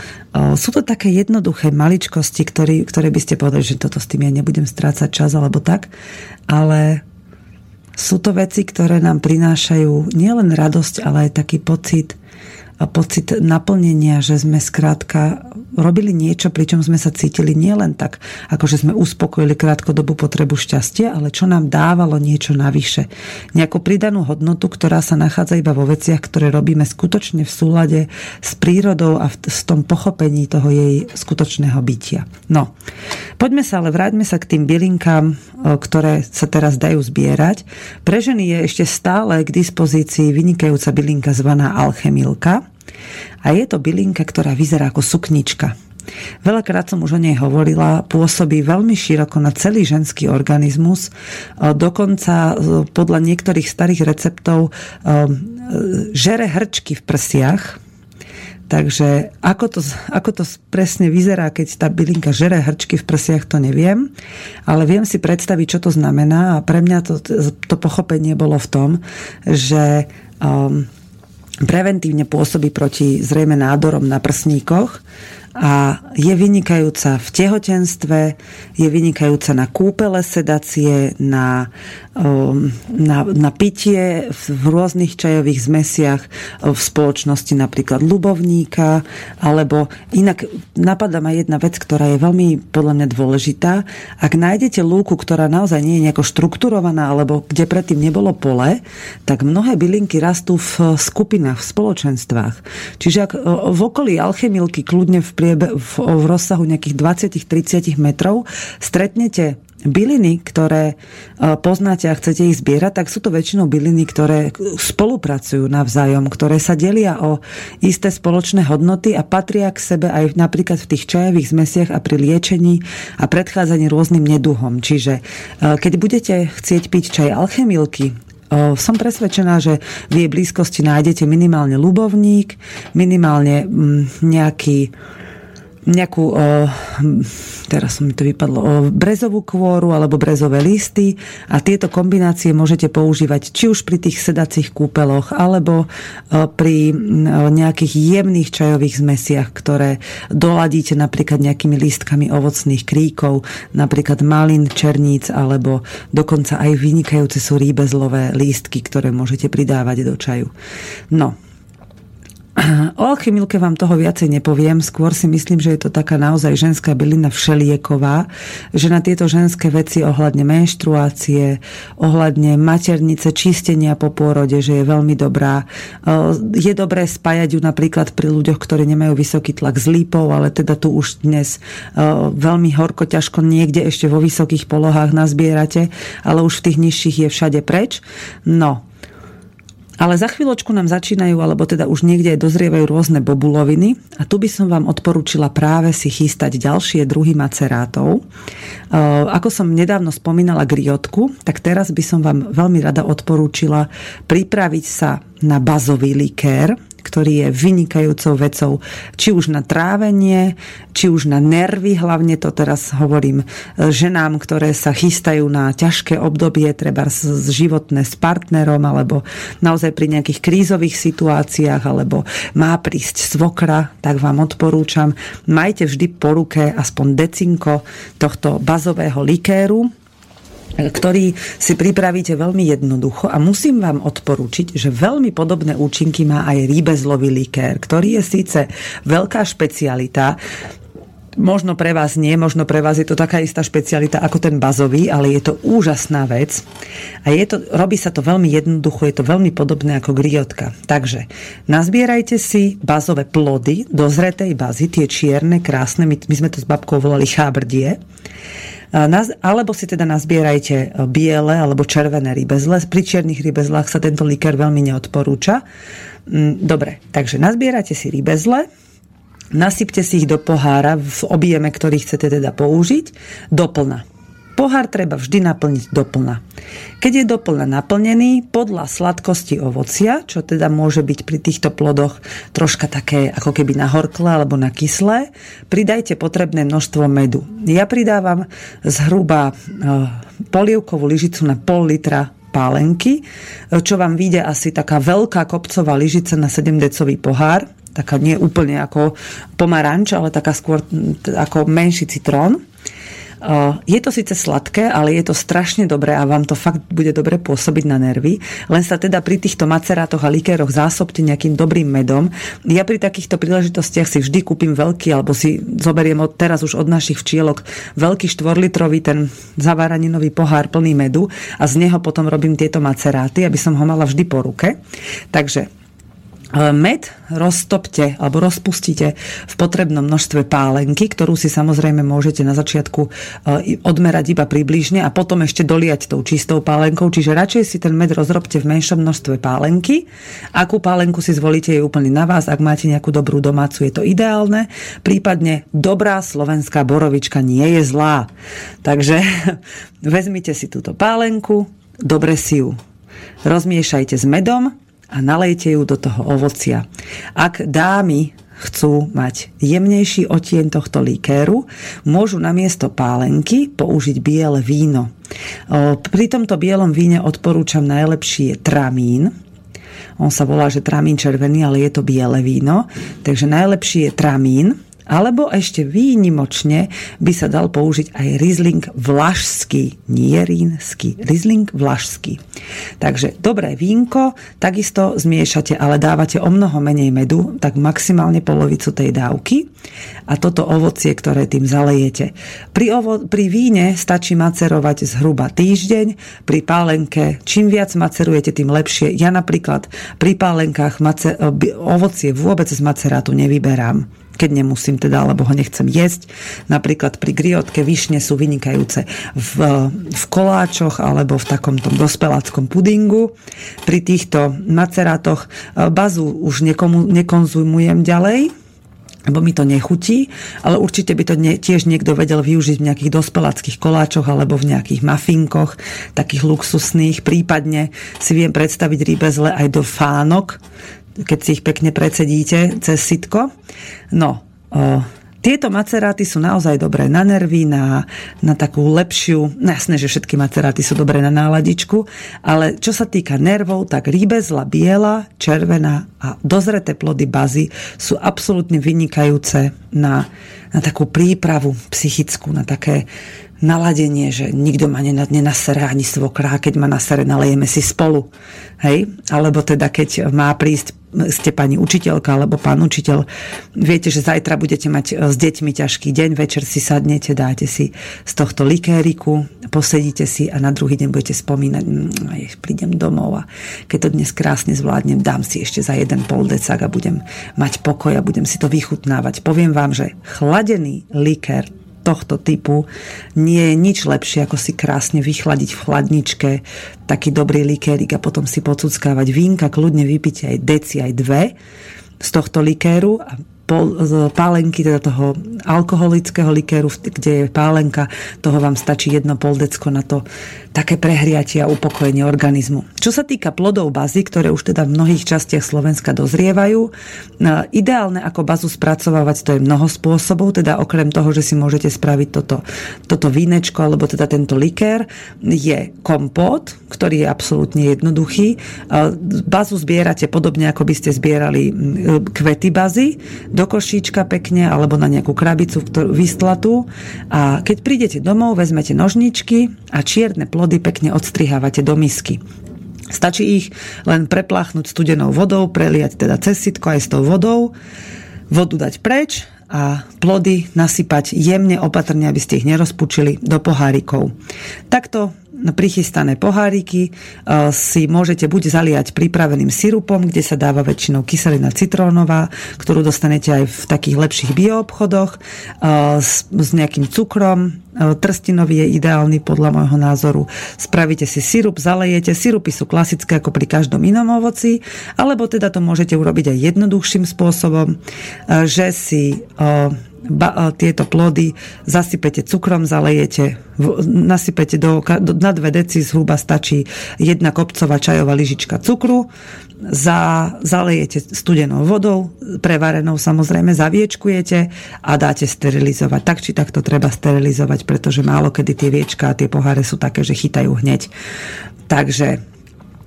S2: Sú to také jednoduché maličkosti, ktorý, ktoré by ste povedali, že toto s tým ja nebudem strácať čas alebo tak, ale sú to veci, ktoré nám prinášajú nielen radosť, ale aj taký pocit pocit naplnenia, že sme skrátka robili niečo, pričom sme sa cítili nielen tak, ako že sme uspokojili krátkodobú potrebu šťastia, ale čo nám dávalo niečo navyše. Nejakú pridanú hodnotu, ktorá sa nachádza iba vo veciach, ktoré robíme skutočne v súlade s prírodou a v, s tom pochopení toho jej skutočného bytia. No, poďme sa ale vráťme sa k tým bylinkám, ktoré sa teraz dajú zbierať. Pre ženy je ešte stále k dispozícii vynikajúca bylinka zvaná alchemilka, a je to bylinka, ktorá vyzerá ako suknička. Veľakrát som už o nej hovorila, pôsobí veľmi široko na celý ženský organizmus. E, dokonca e, podľa niektorých starých receptov e, žere hrčky v prsiach, Takže ako to, ako to presne vyzerá, keď tá bylinka žere hrčky v prsiach, to neviem. Ale viem si predstaviť, čo to znamená. A pre mňa to, to pochopenie bolo v tom, že um, preventívne pôsobí proti zrejme nádorom na prsníkoch a je vynikajúca v tehotenstve, je vynikajúca na kúpele sedacie, na, um, na, na pitie v rôznych čajových zmesiach v spoločnosti napríklad ľubovníka, alebo inak napadá ma jedna vec, ktorá je veľmi podľa mňa dôležitá. Ak nájdete lúku, ktorá naozaj nie je nejako štrukturovaná, alebo kde predtým nebolo pole, tak mnohé bylinky rastú v skupinách, v spoločenstvách. Čiže ak v okolí alchemilky kľudne v priebe, v, v rozsahu nejakých 20-30 metrov stretnete byliny, ktoré e, poznáte a chcete ich zbierať, tak sú to väčšinou byliny, ktoré spolupracujú navzájom, ktoré sa delia o isté spoločné hodnoty a patria k sebe aj napríklad v tých čajových zmesiach a pri liečení a predchádzaní rôznym neduhom. Čiže e, keď budete chcieť piť čaj alchemilky, e, som presvedčená, že v jej blízkosti nájdete minimálne ľubovník, minimálne mm, nejaký nejakú, o, teraz mi to vypadlo, o brezovú kôru alebo brezové listy a tieto kombinácie môžete používať či už pri tých sedacích kúpeloch alebo o, pri o, nejakých jemných čajových zmesiach, ktoré doladíte napríklad nejakými lístkami ovocných kríkov, napríklad malin, černíc alebo dokonca aj vynikajúce sú rýbezlové lístky, ktoré môžete pridávať do čaju. No, O alchymilke vám toho viacej nepoviem, skôr si myslím, že je to taká naozaj ženská bylina všelieková, že na tieto ženské veci ohľadne menštruácie, ohľadne maternice, čistenia po pôrode, že je veľmi dobrá. Je dobré spájať ju napríklad pri ľuďoch, ktorí nemajú vysoký tlak z lípov, ale teda tu už dnes veľmi horko, ťažko niekde ešte vo vysokých polohách nazbierate, ale už v tých nižších je všade preč. No, ale za chvíľočku nám začínajú, alebo teda už niekde dozrievajú rôzne bobuloviny a tu by som vám odporúčila práve si chystať ďalšie druhy macerátov. E, ako som nedávno spomínala griotku, tak teraz by som vám veľmi rada odporúčila pripraviť sa na bazový likér, ktorý je vynikajúcou vecou, či už na trávenie, či už na nervy, hlavne to teraz hovorím e, ženám, ktoré sa chystajú na ťažké obdobie, treba životné s partnerom, alebo naozaj pri nejakých krízových situáciách, alebo má prísť svokra, tak vám odporúčam, majte vždy po ruke aspoň decinko tohto bazového likéru, ktorý si pripravíte veľmi jednoducho a musím vám odporúčiť, že veľmi podobné účinky má aj rýbezlový likér, ktorý je síce veľká špecialita, možno pre vás nie, možno pre vás je to taká istá špecialita ako ten bazový, ale je to úžasná vec. A je to, robí sa to veľmi jednoducho, je to veľmi podobné ako griotka. Takže nazbierajte si bazové plody do zretej bazy, tie čierne, krásne, my, my sme to s babkou volali chábrdie alebo si teda nazbierajte e, biele alebo červené rybezle. Pri čiernych rybezlách sa tento liker veľmi neodporúča. Mm, dobre, takže nazbierate si rybezle, nasypte si ich do pohára v objeme, ktorý chcete teda použiť, doplna. Pohár treba vždy naplniť doplna. Keď je doplna naplnený, podľa sladkosti ovocia, čo teda môže byť pri týchto plodoch troška také ako keby na horklé alebo na kyslé, pridajte potrebné množstvo medu. Ja pridávam zhruba e, polievkovú lyžicu na pol litra pálenky, čo vám vyjde asi taká veľká kopcová lyžica na 7 decový pohár, taká nie úplne ako pomaranč, ale taká skôr ako menší citrón. Je to síce sladké, ale je to strašne dobré a vám to fakt bude dobre pôsobiť na nervy. Len sa teda pri týchto macerátoch a likéroch zásobte nejakým dobrým medom. Ja pri takýchto príležitostiach si vždy kúpim veľký, alebo si zoberiem od, teraz už od našich včielok veľký štvorlitrový ten zaváraninový pohár plný medu a z neho potom robím tieto maceráty, aby som ho mala vždy po ruke. Takže Med roztopte alebo rozpustite v potrebnom množstve pálenky, ktorú si samozrejme môžete na začiatku eh, odmerať iba približne a potom ešte doliať tou čistou pálenkou. Čiže radšej si ten med rozrobte v menšom množstve pálenky. Akú pálenku si zvolíte je úplne na vás. Ak máte nejakú dobrú domácu, je to ideálne. Prípadne dobrá slovenská borovička nie je zlá. Takže vezmite si túto pálenku, dobre si ju rozmiešajte s medom, a nalejte ju do toho ovocia. Ak dámy chcú mať jemnejší otien tohto likéru, môžu namiesto pálenky použiť biele víno. Pri tomto bielom víne odporúčam najlepší je tramín, on sa volá, že tramín červený, ale je to biele víno. Takže najlepší je tramín. Alebo ešte výnimočne by sa dal použiť aj Riesling vlašský, nie rínsky, Riesling vlašský. Takže dobré vínko, takisto zmiešate, ale dávate o mnoho menej medu, tak maximálne polovicu tej dávky a toto ovocie, ktoré tým zalejete. Pri, ovo, pri víne stačí macerovať zhruba týždeň, pri pálenke čím viac macerujete, tým lepšie. Ja napríklad pri pálenkách mace, ovocie vôbec z macerátu nevyberám keď nemusím teda, alebo ho nechcem jesť. Napríklad pri griotke višne sú vynikajúce v, v koláčoch alebo v takom tom dospeláckom pudingu. Pri týchto macerátoch e, bazu už nekomu, nekonzumujem ďalej, lebo mi to nechutí, ale určite by to nie, tiež niekto vedel využiť v nejakých dospeláckých koláčoch alebo v nejakých mafinkoch, takých luxusných. Prípadne si viem predstaviť rýbezle aj do fánok, keď si ich pekne precedíte cez sitko. No, Tieto maceráty sú naozaj dobré na nervy, na, na takú lepšiu, no jasné, že všetky maceráty sú dobré na náladičku, ale čo sa týka nervov, tak rýbezla biela, červená a dozreté plody bazy sú absolútne vynikajúce na, na takú prípravu psychickú, na také naladenie, že nikto ma nenasere ani svokra, keď ma nasere, nalejeme si spolu. Hej? Alebo teda, keď má prísť ste pani učiteľka alebo pán učiteľ, viete, že zajtra budete mať e, s deťmi ťažký deň, večer si sadnete, dáte si z tohto likériku, posedíte si a na druhý deň budete spomínať, mm, prídem domov a keď to dnes krásne zvládnem, dám si ešte za jeden pol decák a budem mať pokoj a budem si to vychutnávať. Poviem vám, že chladený likér tohto typu nie je nič lepšie, ako si krásne vychladiť v chladničke taký dobrý likérik a potom si pocuckávať vínka, kľudne vypiť aj deci, aj dve z tohto likéru a pálenky, teda toho alkoholického likéru, kde je pálenka, toho vám stačí jedno poldecko na to také prehriatie a upokojenie organizmu. Čo sa týka plodov bazy, ktoré už teda v mnohých častiach Slovenska dozrievajú, e, ideálne ako bazu spracovávať to je mnoho spôsobov, teda okrem toho, že si môžete spraviť toto, toto vínečko alebo teda tento likér, je kompót, ktorý je absolútne jednoduchý. E, bazu zbierate podobne, ako by ste zbierali kvety bazy do košíčka pekne alebo na nejakú krabicu vystlatú a keď prídete domov, vezmete nožničky a čierne plody pekne odstrihávate do misky. Stačí ich len prepláchnuť studenou vodou, preliať teda cez sitko aj s tou vodou, vodu dať preč a plody nasypať jemne opatrne, aby ste ich nerozpučili do pohárikov. Takto prichystané poháriky e, si môžete buď zaliať pripraveným sirupom, kde sa dáva väčšinou kyselina citrónová, ktorú dostanete aj v takých lepších bioobchodoch, e, s, s nejakým cukrom, e, trstinový je ideálny podľa môjho názoru. Spravíte si sirup, zalejete. Sirupy sú klasické ako pri každom inom ovoci, alebo teda to môžete urobiť aj jednoduchším spôsobom, že si ba, tieto plody zasypete cukrom, zalejete, nasypete do, do, na dve deci zhruba stačí jedna kopcová čajová lyžička cukru, za, zalejete studenou vodou, prevarenou samozrejme, zaviečkujete a dáte sterilizovať. Tak či tak to treba sterilizovať, pretože málo kedy tie viečka a tie poháre sú také, že chytajú hneď. Takže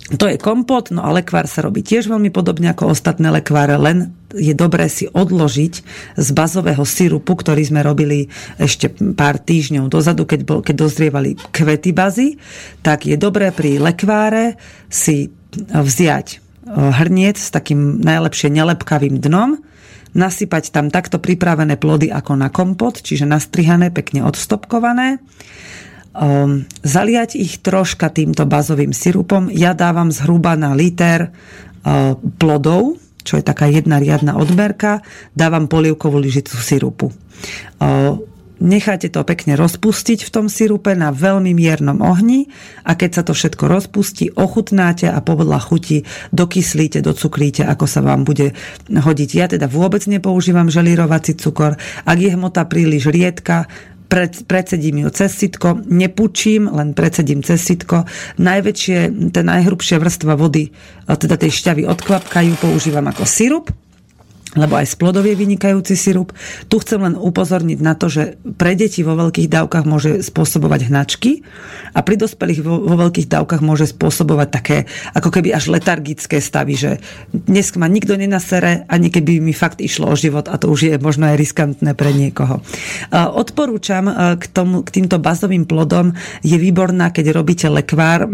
S2: to je kompot, no a lekvár sa robí tiež veľmi podobne ako ostatné lekváre, len je dobré si odložiť z bazového syrupu, ktorý sme robili ešte pár týždňov dozadu, keď, bol, keď dozrievali kvety bazy, tak je dobré pri lekváre si vziať e, hrniec s takým najlepšie nelepkavým dnom, nasypať tam takto pripravené plody ako na kompot, čiže nastrihané, pekne odstopkované um, zaliať ich troška týmto bazovým sirupom. Ja dávam zhruba na liter uh, plodov, čo je taká jedna riadna odmerka, dávam polievkovú lyžicu sirupu. Uh, necháte to pekne rozpustiť v tom sirupe na veľmi miernom ohni a keď sa to všetko rozpustí, ochutnáte a podľa chuti dokyslíte, docukríte, ako sa vám bude hodiť. Ja teda vôbec nepoužívam želírovací cukor. Ak je hmota príliš riedka, pred, predsedím ju cez sitko, nepučím, len predsedím cez sitko. Najväčšie, tá najhrubšia vrstva vody, teda tej šťavy odkvapkajú, používam ako sirup lebo aj z plodov je vynikajúci sirup. Tu chcem len upozorniť na to, že pre deti vo veľkých dávkach môže spôsobovať hnačky a pri dospelých vo, vo veľkých dávkach môže spôsobovať také ako keby až letargické stavy, že dnes ma nikto nenasere, ani keby mi fakt išlo o život a to už je možno aj riskantné pre niekoho. Odporúčam k, tomu, k týmto bazovým plodom je výborná, keď robíte lekvár,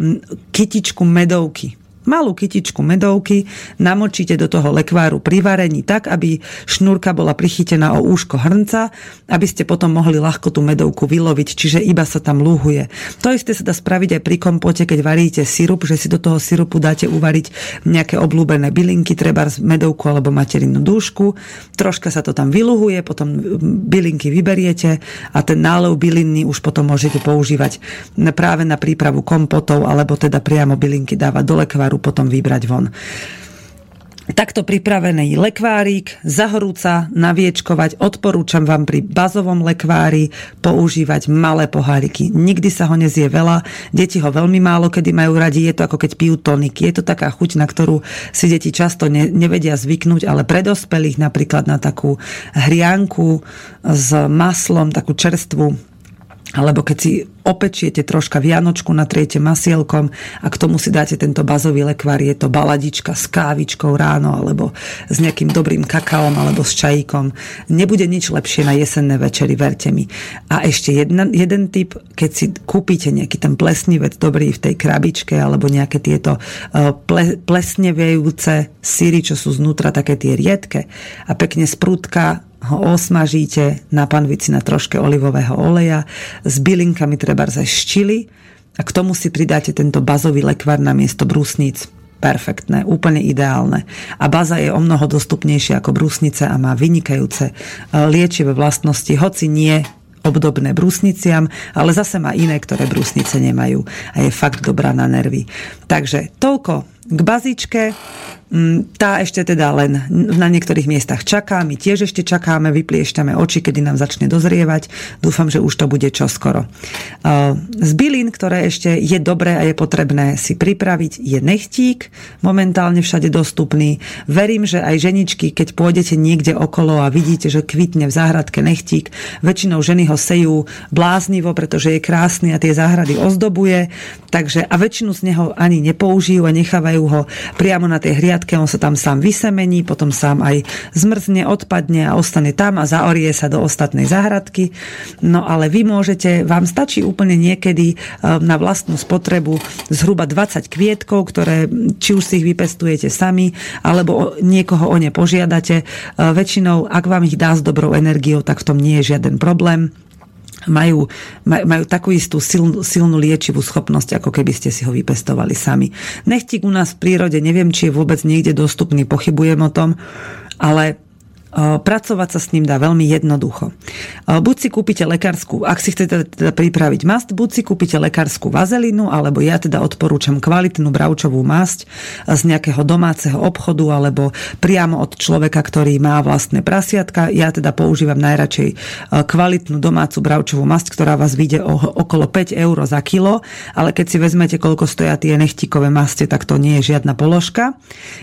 S2: kytičku medovky malú kytičku medovky, namočíte do toho lekváru pri varení tak, aby šnúrka bola prichytená o úško hrnca, aby ste potom mohli ľahko tú medovku vyloviť, čiže iba sa tam lúhuje. To isté sa dá spraviť aj pri kompote, keď varíte sirup, že si do toho sirupu dáte uvariť nejaké oblúbené bylinky, treba medovku alebo materinnú dúšku, troška sa to tam vyluhuje, potom bylinky vyberiete a ten nálev byliny už potom môžete používať práve na prípravu kompotov alebo teda priamo bylinky dávať do lekváru potom vybrať von. takto pripravený lekvárik, zahorúca, naviečkovať. Odporúčam vám pri bazovom lekvári používať malé poháriky. Nikdy sa ho nezie veľa, deti ho veľmi málo kedy majú radi, je to ako keď pijú tonik. Je to taká chuť, na ktorú si deti často ne, nevedia zvyknúť, ale pre dospelých napríklad na takú hrianku s maslom, takú čerstvú alebo keď si opečiete troška vianočku, natriete masielkom a k tomu si dáte tento bazový lekvár, je to baladička s kávičkou ráno alebo s nejakým dobrým kakaom alebo s čajíkom. Nebude nič lepšie na jesenné večery, verte mi. A ešte jedna, jeden tip, keď si kúpite nejaký ten plesnivec dobrý v tej krabičke alebo nejaké tieto uh, ple, plesnevejúce síry, čo sú znútra také tie riedke a pekne sprútka ho osmažíte na panvici na troške olivového oleja s bylinkami treba za štili a k tomu si pridáte tento bazový lekvar na miesto brúsnic. Perfektné, úplne ideálne. A baza je o mnoho dostupnejšia ako brúsnice a má vynikajúce e, liečivé vlastnosti, hoci nie obdobné brúsniciam, ale zase má iné, ktoré brúsnice nemajú a je fakt dobrá na nervy. Takže toľko k bazičke. Mm, tá ešte teda len na niektorých miestach čaká, my tiež ešte čakáme, vypliešťame oči, kedy nám začne dozrievať. Dúfam, že už to bude čoskoro. Z bylín, ktoré ešte je dobré a je potrebné si pripraviť, je nechtík, momentálne všade dostupný. Verím, že aj ženičky, keď pôjdete niekde okolo a vidíte, že kvitne v záhradke nechtík, väčšinou ženy ho sejú bláznivo, pretože je krásny a tie záhrady ozdobuje, takže a väčšinu z neho ani nepoužijú a nechávajú ho priamo na tej hriadke hliadke, on sa tam sám vysemení, potom sám aj zmrzne, odpadne a ostane tam a zaorie sa do ostatnej záhradky. No ale vy môžete, vám stačí úplne niekedy e, na vlastnú spotrebu zhruba 20 kvietkov, ktoré či už si ich vypestujete sami, alebo niekoho o ne požiadate. E, väčšinou, ak vám ich dá s dobrou energiou, tak v tom nie je žiaden problém majú, maj, majú takú istú silnú, silnú liečivú schopnosť, ako keby ste si ho vypestovali sami. Nechtík u nás v prírode, neviem, či je vôbec niekde dostupný, pochybujem o tom, ale pracovať sa s ním dá veľmi jednoducho. Buď si kúpite lekárskú, ak si chcete teda pripraviť mast, buď si kúpite lekárskú vazelinu, alebo ja teda odporúčam kvalitnú bravčovú masť z nejakého domáceho obchodu, alebo priamo od človeka, ktorý má vlastné prasiatka. Ja teda používam najradšej kvalitnú domácu bravčovú masť, ktorá vás vyjde okolo 5 eur za kilo, ale keď si vezmete, koľko stoja tie nechtíkové maste, tak to nie je žiadna položka.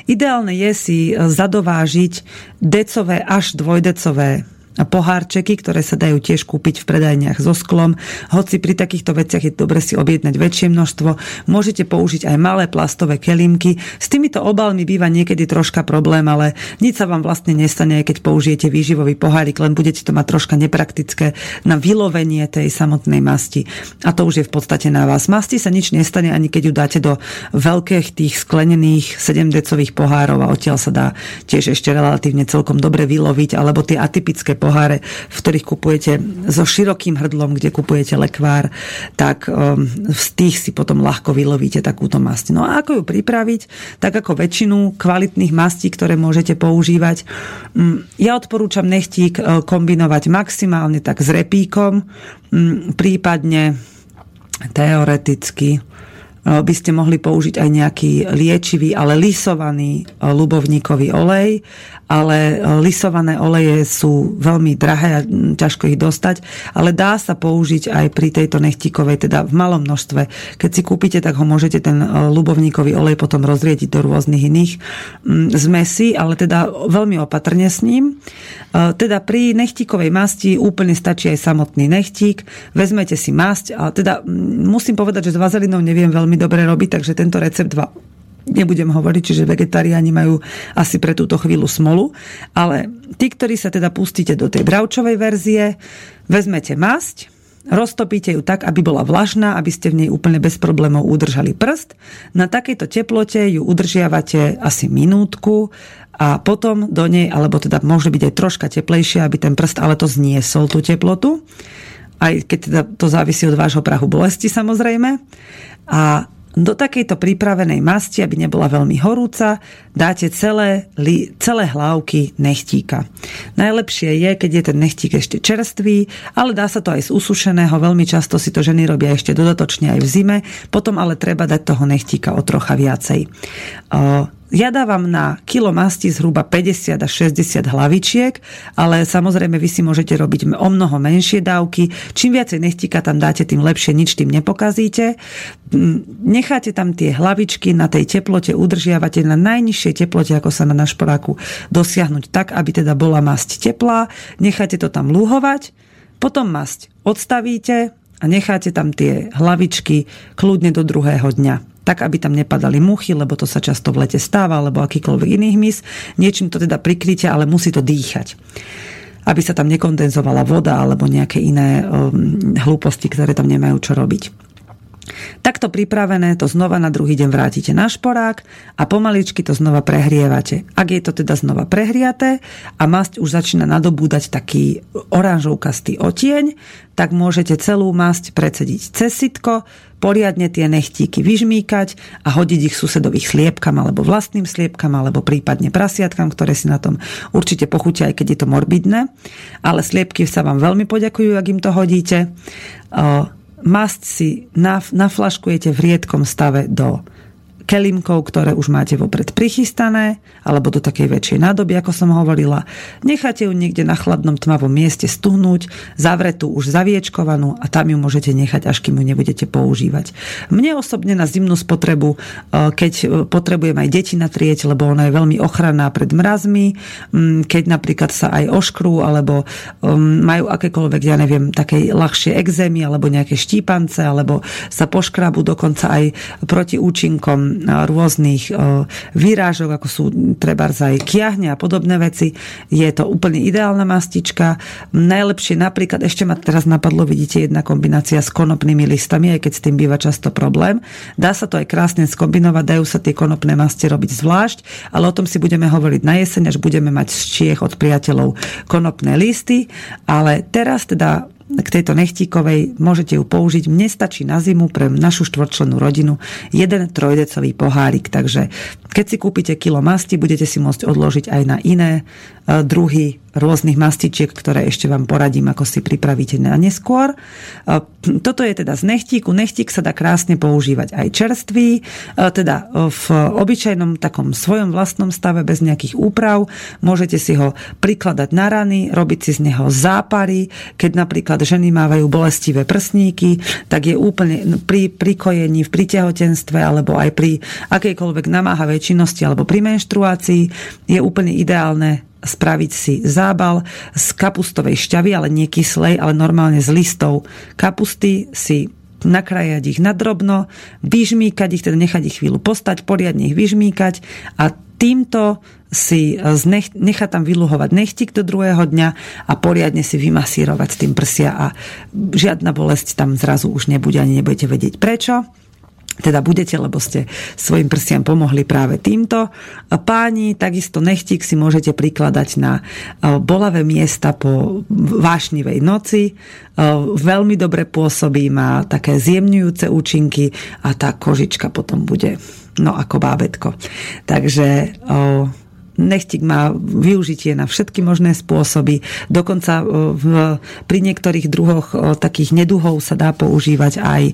S2: Ideálne je si zadovážiť decové až dvojdecové pohárčeky, ktoré sa dajú tiež kúpiť v predajniach so sklom. Hoci pri takýchto veciach je dobre si objednať väčšie množstvo, môžete použiť aj malé plastové kelímky. S týmito obalmi býva niekedy troška problém, ale nič sa vám vlastne nestane, keď použijete výživový pohárik, len budete to mať troška nepraktické na vylovenie tej samotnej masti. A to už je v podstate na vás. Masti sa nič nestane, ani keď ju dáte do veľkých tých sklenených 7-decových pohárov a odtiaľ sa dá tiež ešte relatívne celkom dobre vyloviť, alebo tie atypické pohárky poháre, v ktorých kupujete so širokým hrdlom, kde kupujete lekvár, tak um, z tých si potom ľahko vylovíte takúto masť. No a ako ju pripraviť? Tak ako väčšinu kvalitných mastí, ktoré môžete používať. Um, ja odporúčam nechtík uh, kombinovať maximálne tak s repíkom, um, prípadne teoreticky uh, by ste mohli použiť aj nejaký liečivý, ale lisovaný uh, ľubovníkový olej ale e, lisované oleje sú veľmi drahé a ťažko ich dostať, ale dá sa použiť aj pri tejto nechtíkovej, teda v malom množstve. Keď si kúpite, tak ho môžete ten e, ľubovníkový olej potom rozriediť do rôznych iných zmesí, ale teda veľmi opatrne s ním. E, teda pri nechtíkovej masti úplne stačí aj samotný nechtík. Vezmete si masť, a teda musím povedať, že s vazelinou neviem veľmi dobre robiť, takže tento recept nebudem hovoriť, čiže vegetariáni majú asi pre túto chvíľu smolu, ale tí, ktorí sa teda pustíte do tej bravčovej verzie, vezmete masť, roztopíte ju tak, aby bola vlažná, aby ste v nej úplne bez problémov udržali prst. Na takejto teplote ju udržiavate asi minútku a potom do nej, alebo teda môže byť aj troška teplejšie, aby ten prst ale to zniesol tú teplotu. Aj keď teda to závisí od vášho prahu bolesti samozrejme. A do takejto pripravenej masti, aby nebola veľmi horúca, dáte celé, li, celé hlavky nechtíka. Najlepšie je, keď je ten nechtík ešte čerstvý, ale dá sa to aj z usušeného. Veľmi často si to ženy robia ešte dodatočne aj v zime. Potom ale treba dať toho nechtíka o trocha viacej. Ja dávam na kilo masti zhruba 50 až 60 hlavičiek, ale samozrejme vy si môžete robiť o mnoho menšie dávky. Čím viacej nechtíka tam dáte, tým lepšie, nič tým nepokazíte. Necháte tam tie hlavičky na tej teplote, udržiavate na najnižšej teplote, ako sa na našporáku dosiahnuť tak, aby teda bola masť teplá. Necháte to tam lúhovať, potom masť odstavíte a necháte tam tie hlavičky kľudne do druhého dňa tak aby tam nepadali muchy, lebo to sa často v lete stáva, alebo akýkoľvek iný hmyz. Niečím to teda prikryte, ale musí to dýchať aby sa tam nekondenzovala voda alebo nejaké iné um, hlúposti, ktoré tam nemajú čo robiť. Takto pripravené to znova na druhý deň vrátite na šporák a pomaličky to znova prehrievate. Ak je to teda znova prehriaté a masť už začína nadobúdať taký oranžovkastý otieň, tak môžete celú masť predsediť cez sitko, poriadne tie nechtíky vyžmýkať a hodiť ich susedových sliepkam alebo vlastným sliepkam alebo prípadne prasiatkam, ktoré si na tom určite pochutia, aj keď je to morbidné. Ale sliepky sa vám veľmi poďakujú, ak im to hodíte mast si naflaškujete v riedkom stave do kelimkov, ktoré už máte vopred prichystané, alebo do takej väčšej nádoby, ako som hovorila. Necháte ju niekde na chladnom tmavom mieste stuhnúť, zavretú už zaviečkovanú a tam ju môžete nechať, až kým ju nebudete používať. Mne osobne na zimnú spotrebu, e, keď e, potrebujem aj deti natrieť, lebo ona je veľmi ochranná pred mrazmi, keď napríklad sa aj oškrú, alebo majú akékoľvek, ja neviem, také ľahšie exémy, alebo nejaké štípance, alebo sa poškrabu dokonca aj proti účinkom rôznych výrážok, ako sú treba aj kiahne a podobné veci. Je to úplne ideálna mastička. Najlepšie napríklad, ešte ma teraz napadlo, vidíte, jedna kombinácia s konopnými listami, aj keď s tým býva často problém. Dá sa to aj krásne skombinovať, dajú sa tie konopné masti robiť zvlášť, ale o tom si budeme hovoriť na jeseň, až budeme mať z Čiech od priateľov konopné listy. Ale teraz teda k tejto nechtíkovej môžete ju použiť. Mne stačí na zimu pre našu štvorčlenú rodinu jeden trojdecový pohárik. Takže keď si kúpite kilo masti, budete si môcť odložiť aj na iné druhy rôznych mastičiek, ktoré ešte vám poradím, ako si pripravíte na neskôr. Toto je teda z nechtíku. Nechtík sa dá krásne používať aj čerstvý, teda v obyčajnom takom svojom vlastnom stave bez nejakých úprav. Môžete si ho prikladať na rany, robiť si z neho zápary. Keď napríklad ženy mávajú bolestivé prsníky, tak je úplne pri prikojení, v pritehotenstve alebo aj pri akejkoľvek namáhavej činnosti alebo pri menštruácii je úplne ideálne spraviť si zábal z kapustovej šťavy, ale nie kyslej, ale normálne z listov. Kapusty si nakrajať ich na drobno, vyžmýkať ich, teda nechať ich chvíľu postať, poriadne ich vyžmýkať a týmto si nech, nechá tam vyluhovať nechtik do druhého dňa a poriadne si vymasírovať s tým prsia a žiadna bolesť tam zrazu už nebude, ani nebudete vedieť prečo teda budete, lebo ste svojim prsiam pomohli práve týmto. Páni, takisto nechtík si môžete prikladať na e, bolavé miesta po vášnivej noci. E, veľmi dobre pôsobí, má také zjemňujúce účinky a tá kožička potom bude no ako bábetko. Takže e, Nechtik má využitie na všetky možné spôsoby. Dokonca e, v, pri niektorých druhoch e, takých neduhov sa dá používať aj e,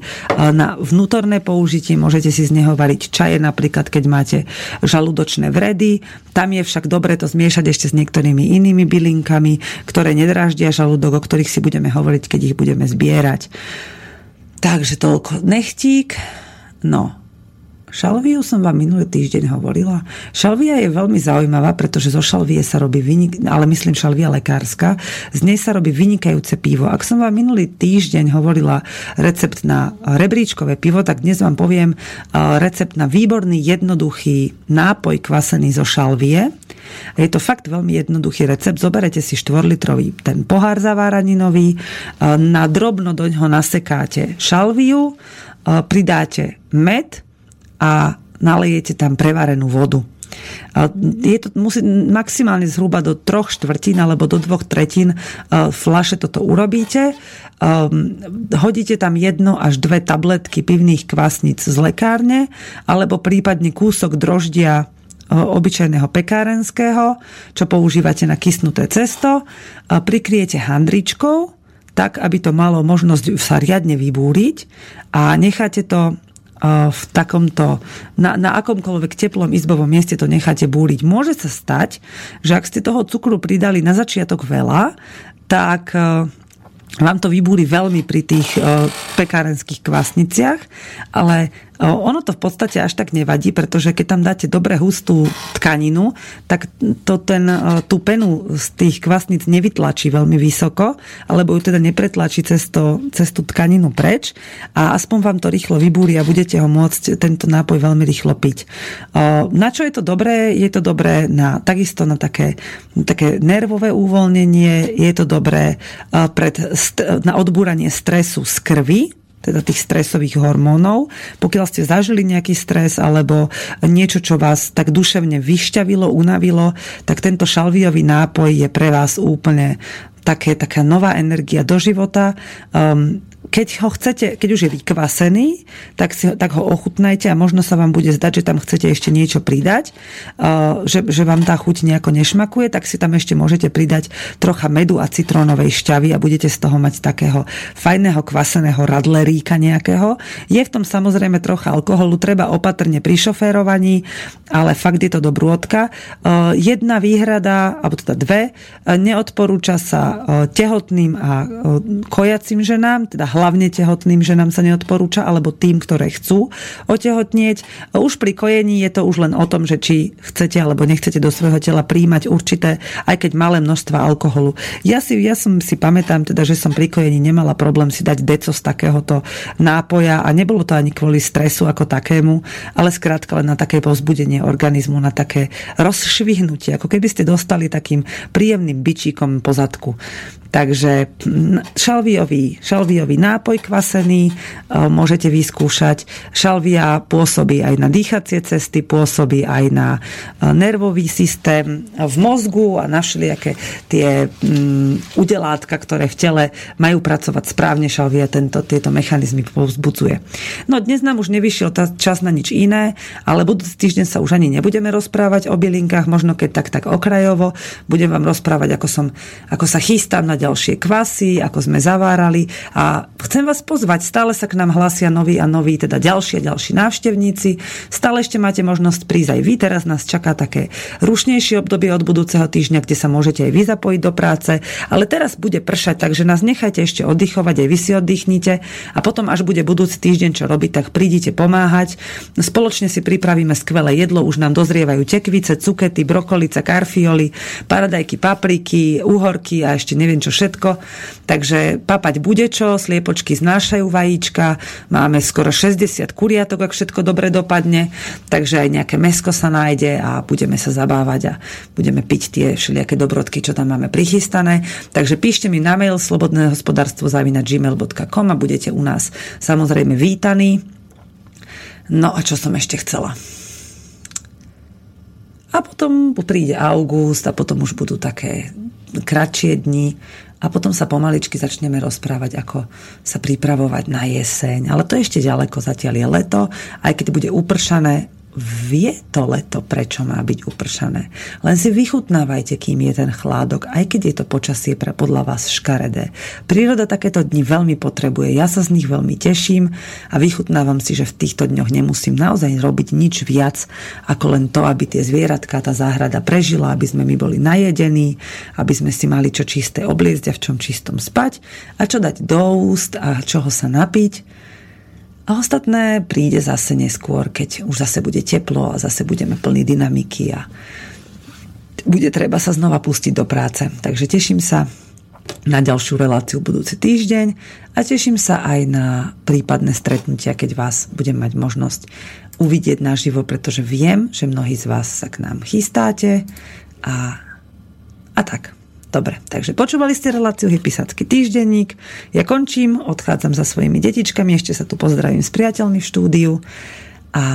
S2: na vnútorné použitie. Môžete si z neho variť čaje, napríklad keď máte žalúdočné vredy. Tam je však dobre to zmiešať ešte s niektorými inými bylinkami, ktoré nedráždia žalúdok, o ktorých si budeme hovoriť, keď ich budeme zbierať. Takže toľko nechtík. No, Šalviu som vám minulý týždeň hovorila. Šalvia je veľmi zaujímavá, pretože zo šalvie sa robí, vynik- ale myslím šalvia lekárska, z nej sa robí vynikajúce pivo. Ak som vám minulý týždeň hovorila recept na rebríčkové pivo, tak dnes vám poviem recept na výborný, jednoduchý nápoj kvasený zo šalvie. Je to fakt veľmi jednoduchý recept. Zoberete si 4-litrový ten pohár zaváraninový, na drobno do ňoho nasekáte šalviu, pridáte med, a nalejete tam prevarenú vodu. Je to, musí maximálne zhruba do troch štvrtín alebo do dvoch tretín flaše toto urobíte. Hodíte tam jedno až dve tabletky pivných kvasníc z lekárne alebo prípadne kúsok droždia obyčajného pekárenského, čo používate na kysnuté cesto. Prikriete handričkou, tak, aby to malo možnosť sa riadne vybúriť a necháte to v takomto, na, na akomkoľvek teplom izbovom mieste to necháte búliť. Môže sa stať, že ak ste toho cukru pridali na začiatok veľa, tak vám to vybúri veľmi pri tých pekárenských kvasniciach, ale ono to v podstate až tak nevadí, pretože keď tam dáte dobre hustú tkaninu, tak to ten, tú penu z tých kvasnic nevytlačí veľmi vysoko, alebo ju teda nepretlačí cez, to, cez tú tkaninu preč a aspoň vám to rýchlo vybúri a budete ho môcť tento nápoj veľmi rýchlo piť. Na čo je to dobré? Je to dobré na, takisto na také, také nervové uvoľnenie, je to dobré pred, na odbúranie stresu z krvi, teda tých stresových hormónov. Pokiaľ ste zažili nejaký stres alebo niečo, čo vás tak duševne vyšťavilo, unavilo, tak tento šalviový nápoj je pre vás úplne také, taká nová energia do života. Um, keď ho chcete, keď už je vykvasený, tak, si, tak ho ochutnajte a možno sa vám bude zdať, že tam chcete ešte niečo pridať, že, že vám tá chuť nejako nešmakuje, tak si tam ešte môžete pridať trocha medu a citrónovej šťavy a budete z toho mať takého fajného kvaseného radleríka nejakého. Je v tom samozrejme trocha alkoholu, treba opatrne pri šoférovaní, ale fakt je to dobrôdka. Jedna výhrada, alebo teda dve, neodporúča sa tehotným a kojacím ženám, teda hlavne tehotným ženám sa neodporúča, alebo tým, ktoré chcú otehotnieť. Už pri kojení je to už len o tom, že či chcete alebo nechcete do svojho tela príjmať určité, aj keď malé množstva alkoholu. Ja, si, ja som si pamätám teda, že som pri kojení nemala problém si dať deco z takéhoto nápoja a nebolo to ani kvôli stresu ako takému, ale skrátka len na také povzbudenie organizmu, na také rozšvihnutie, ako keby ste dostali takým príjemným byčíkom po zadku. Takže šalviový, šalviový nápoj kvasený e, môžete vyskúšať. Šalvia pôsobí aj na dýchacie cesty, pôsobí aj na e, nervový systém v mozgu a na všelijaké tie um, udelátka, ktoré v tele majú pracovať správne. Šalvia tento, tieto mechanizmy povzbudzuje. No dnes nám už nevyšiel čas na nič iné, ale budúci týždeň sa už ani nebudeme rozprávať o bylinkách, možno keď tak, tak okrajovo. Budem vám rozprávať, ako, som, ako sa chystám na ďalšie kvasy, ako sme zavárali a chcem vás pozvať, stále sa k nám hlasia noví a noví, teda ďalší ďalší návštevníci. Stále ešte máte možnosť prísť aj vy, teraz nás čaká také rušnejšie obdobie od budúceho týždňa, kde sa môžete aj vy zapojiť do práce, ale teraz bude pršať, takže nás nechajte ešte oddychovať, aj vy si oddychnite a potom, až bude budúci týždeň čo robiť, tak prídite pomáhať. Spoločne si pripravíme skvelé jedlo, už nám dozrievajú tekvice, cukety, brokolice, karfioli, paradajky, papriky, uhorky a ešte neviem čo všetko. Takže papať bude čo, sliepočky znášajú vajíčka, máme skoro 60 kuriatok, ak všetko dobre dopadne, takže aj nejaké mesko sa nájde a budeme sa zabávať a budeme piť tie všelijaké dobrodky, čo tam máme prichystané. Takže píšte mi na mail slobodné hospodárstvo gmail.com a budete u nás samozrejme vítaní. No a čo som ešte chcela? A potom príde august a potom už budú také kratšie dni a potom sa pomaličky začneme rozprávať, ako sa pripravovať na jeseň. Ale to ešte ďaleko, zatiaľ je leto, aj keď bude upršané, vie to leto, prečo má byť upršané. Len si vychutnávajte, kým je ten chládok, aj keď je to počasie pre podľa vás škaredé. Príroda takéto dni veľmi potrebuje, ja sa z nich veľmi teším a vychutnávam si, že v týchto dňoch nemusím naozaj robiť nič viac, ako len to, aby tie zvieratka, tá záhrada prežila, aby sme my boli najedení, aby sme si mali čo čisté obliecť a v čom čistom spať a čo dať do úst a čoho sa napiť a ostatné príde zase neskôr, keď už zase bude teplo a zase budeme plní dynamiky a bude treba sa znova pustiť do práce. Takže teším sa na ďalšiu reláciu budúci týždeň a teším sa aj na prípadné stretnutia, keď vás budem mať možnosť uvidieť naživo, pretože viem, že mnohí z vás sa k nám chystáte a, a tak. Dobre, takže počúvali ste reláciu Hypisacký týždenník. Ja končím, odchádzam za svojimi detičkami, ešte sa tu pozdravím s priateľmi v štúdiu. A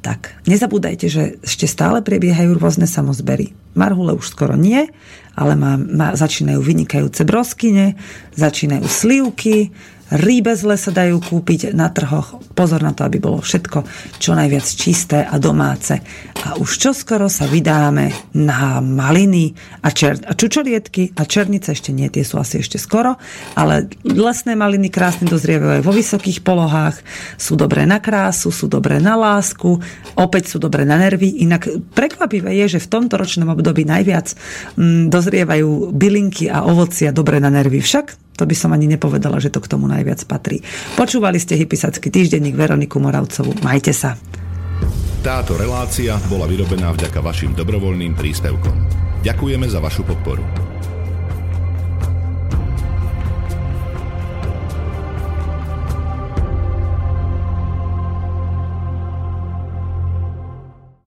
S2: tak, nezabúdajte, že ešte stále prebiehajú rôzne samozbery. Marhule už skoro nie, ale má, má, začínajú vynikajúce broskyne, začínajú slivky, Rýbe zle sa dajú kúpiť na trhoch. Pozor na to, aby bolo všetko čo najviac čisté a domáce. A už čoskoro sa vydáme na maliny a, čer- a čučorietky a černice ešte nie, tie sú asi ešte skoro, ale lesné maliny krásne dozrievajú aj vo vysokých polohách, sú dobré na krásu, sú dobré na lásku, opäť sú dobré na nervy. Inak prekvapivé je, že v tomto ročnom období najviac mm, dozrievajú bylinky a ovocia dobré na nervy. Však to by som ani nepovedala, že to k tomu najviac patrí. Počúvali ste Hypisacký týždenník Veroniku Moravcovú. Majte sa.
S4: Táto relácia bola vyrobená vďaka vašim dobrovoľným príspevkom. Ďakujeme za vašu podporu.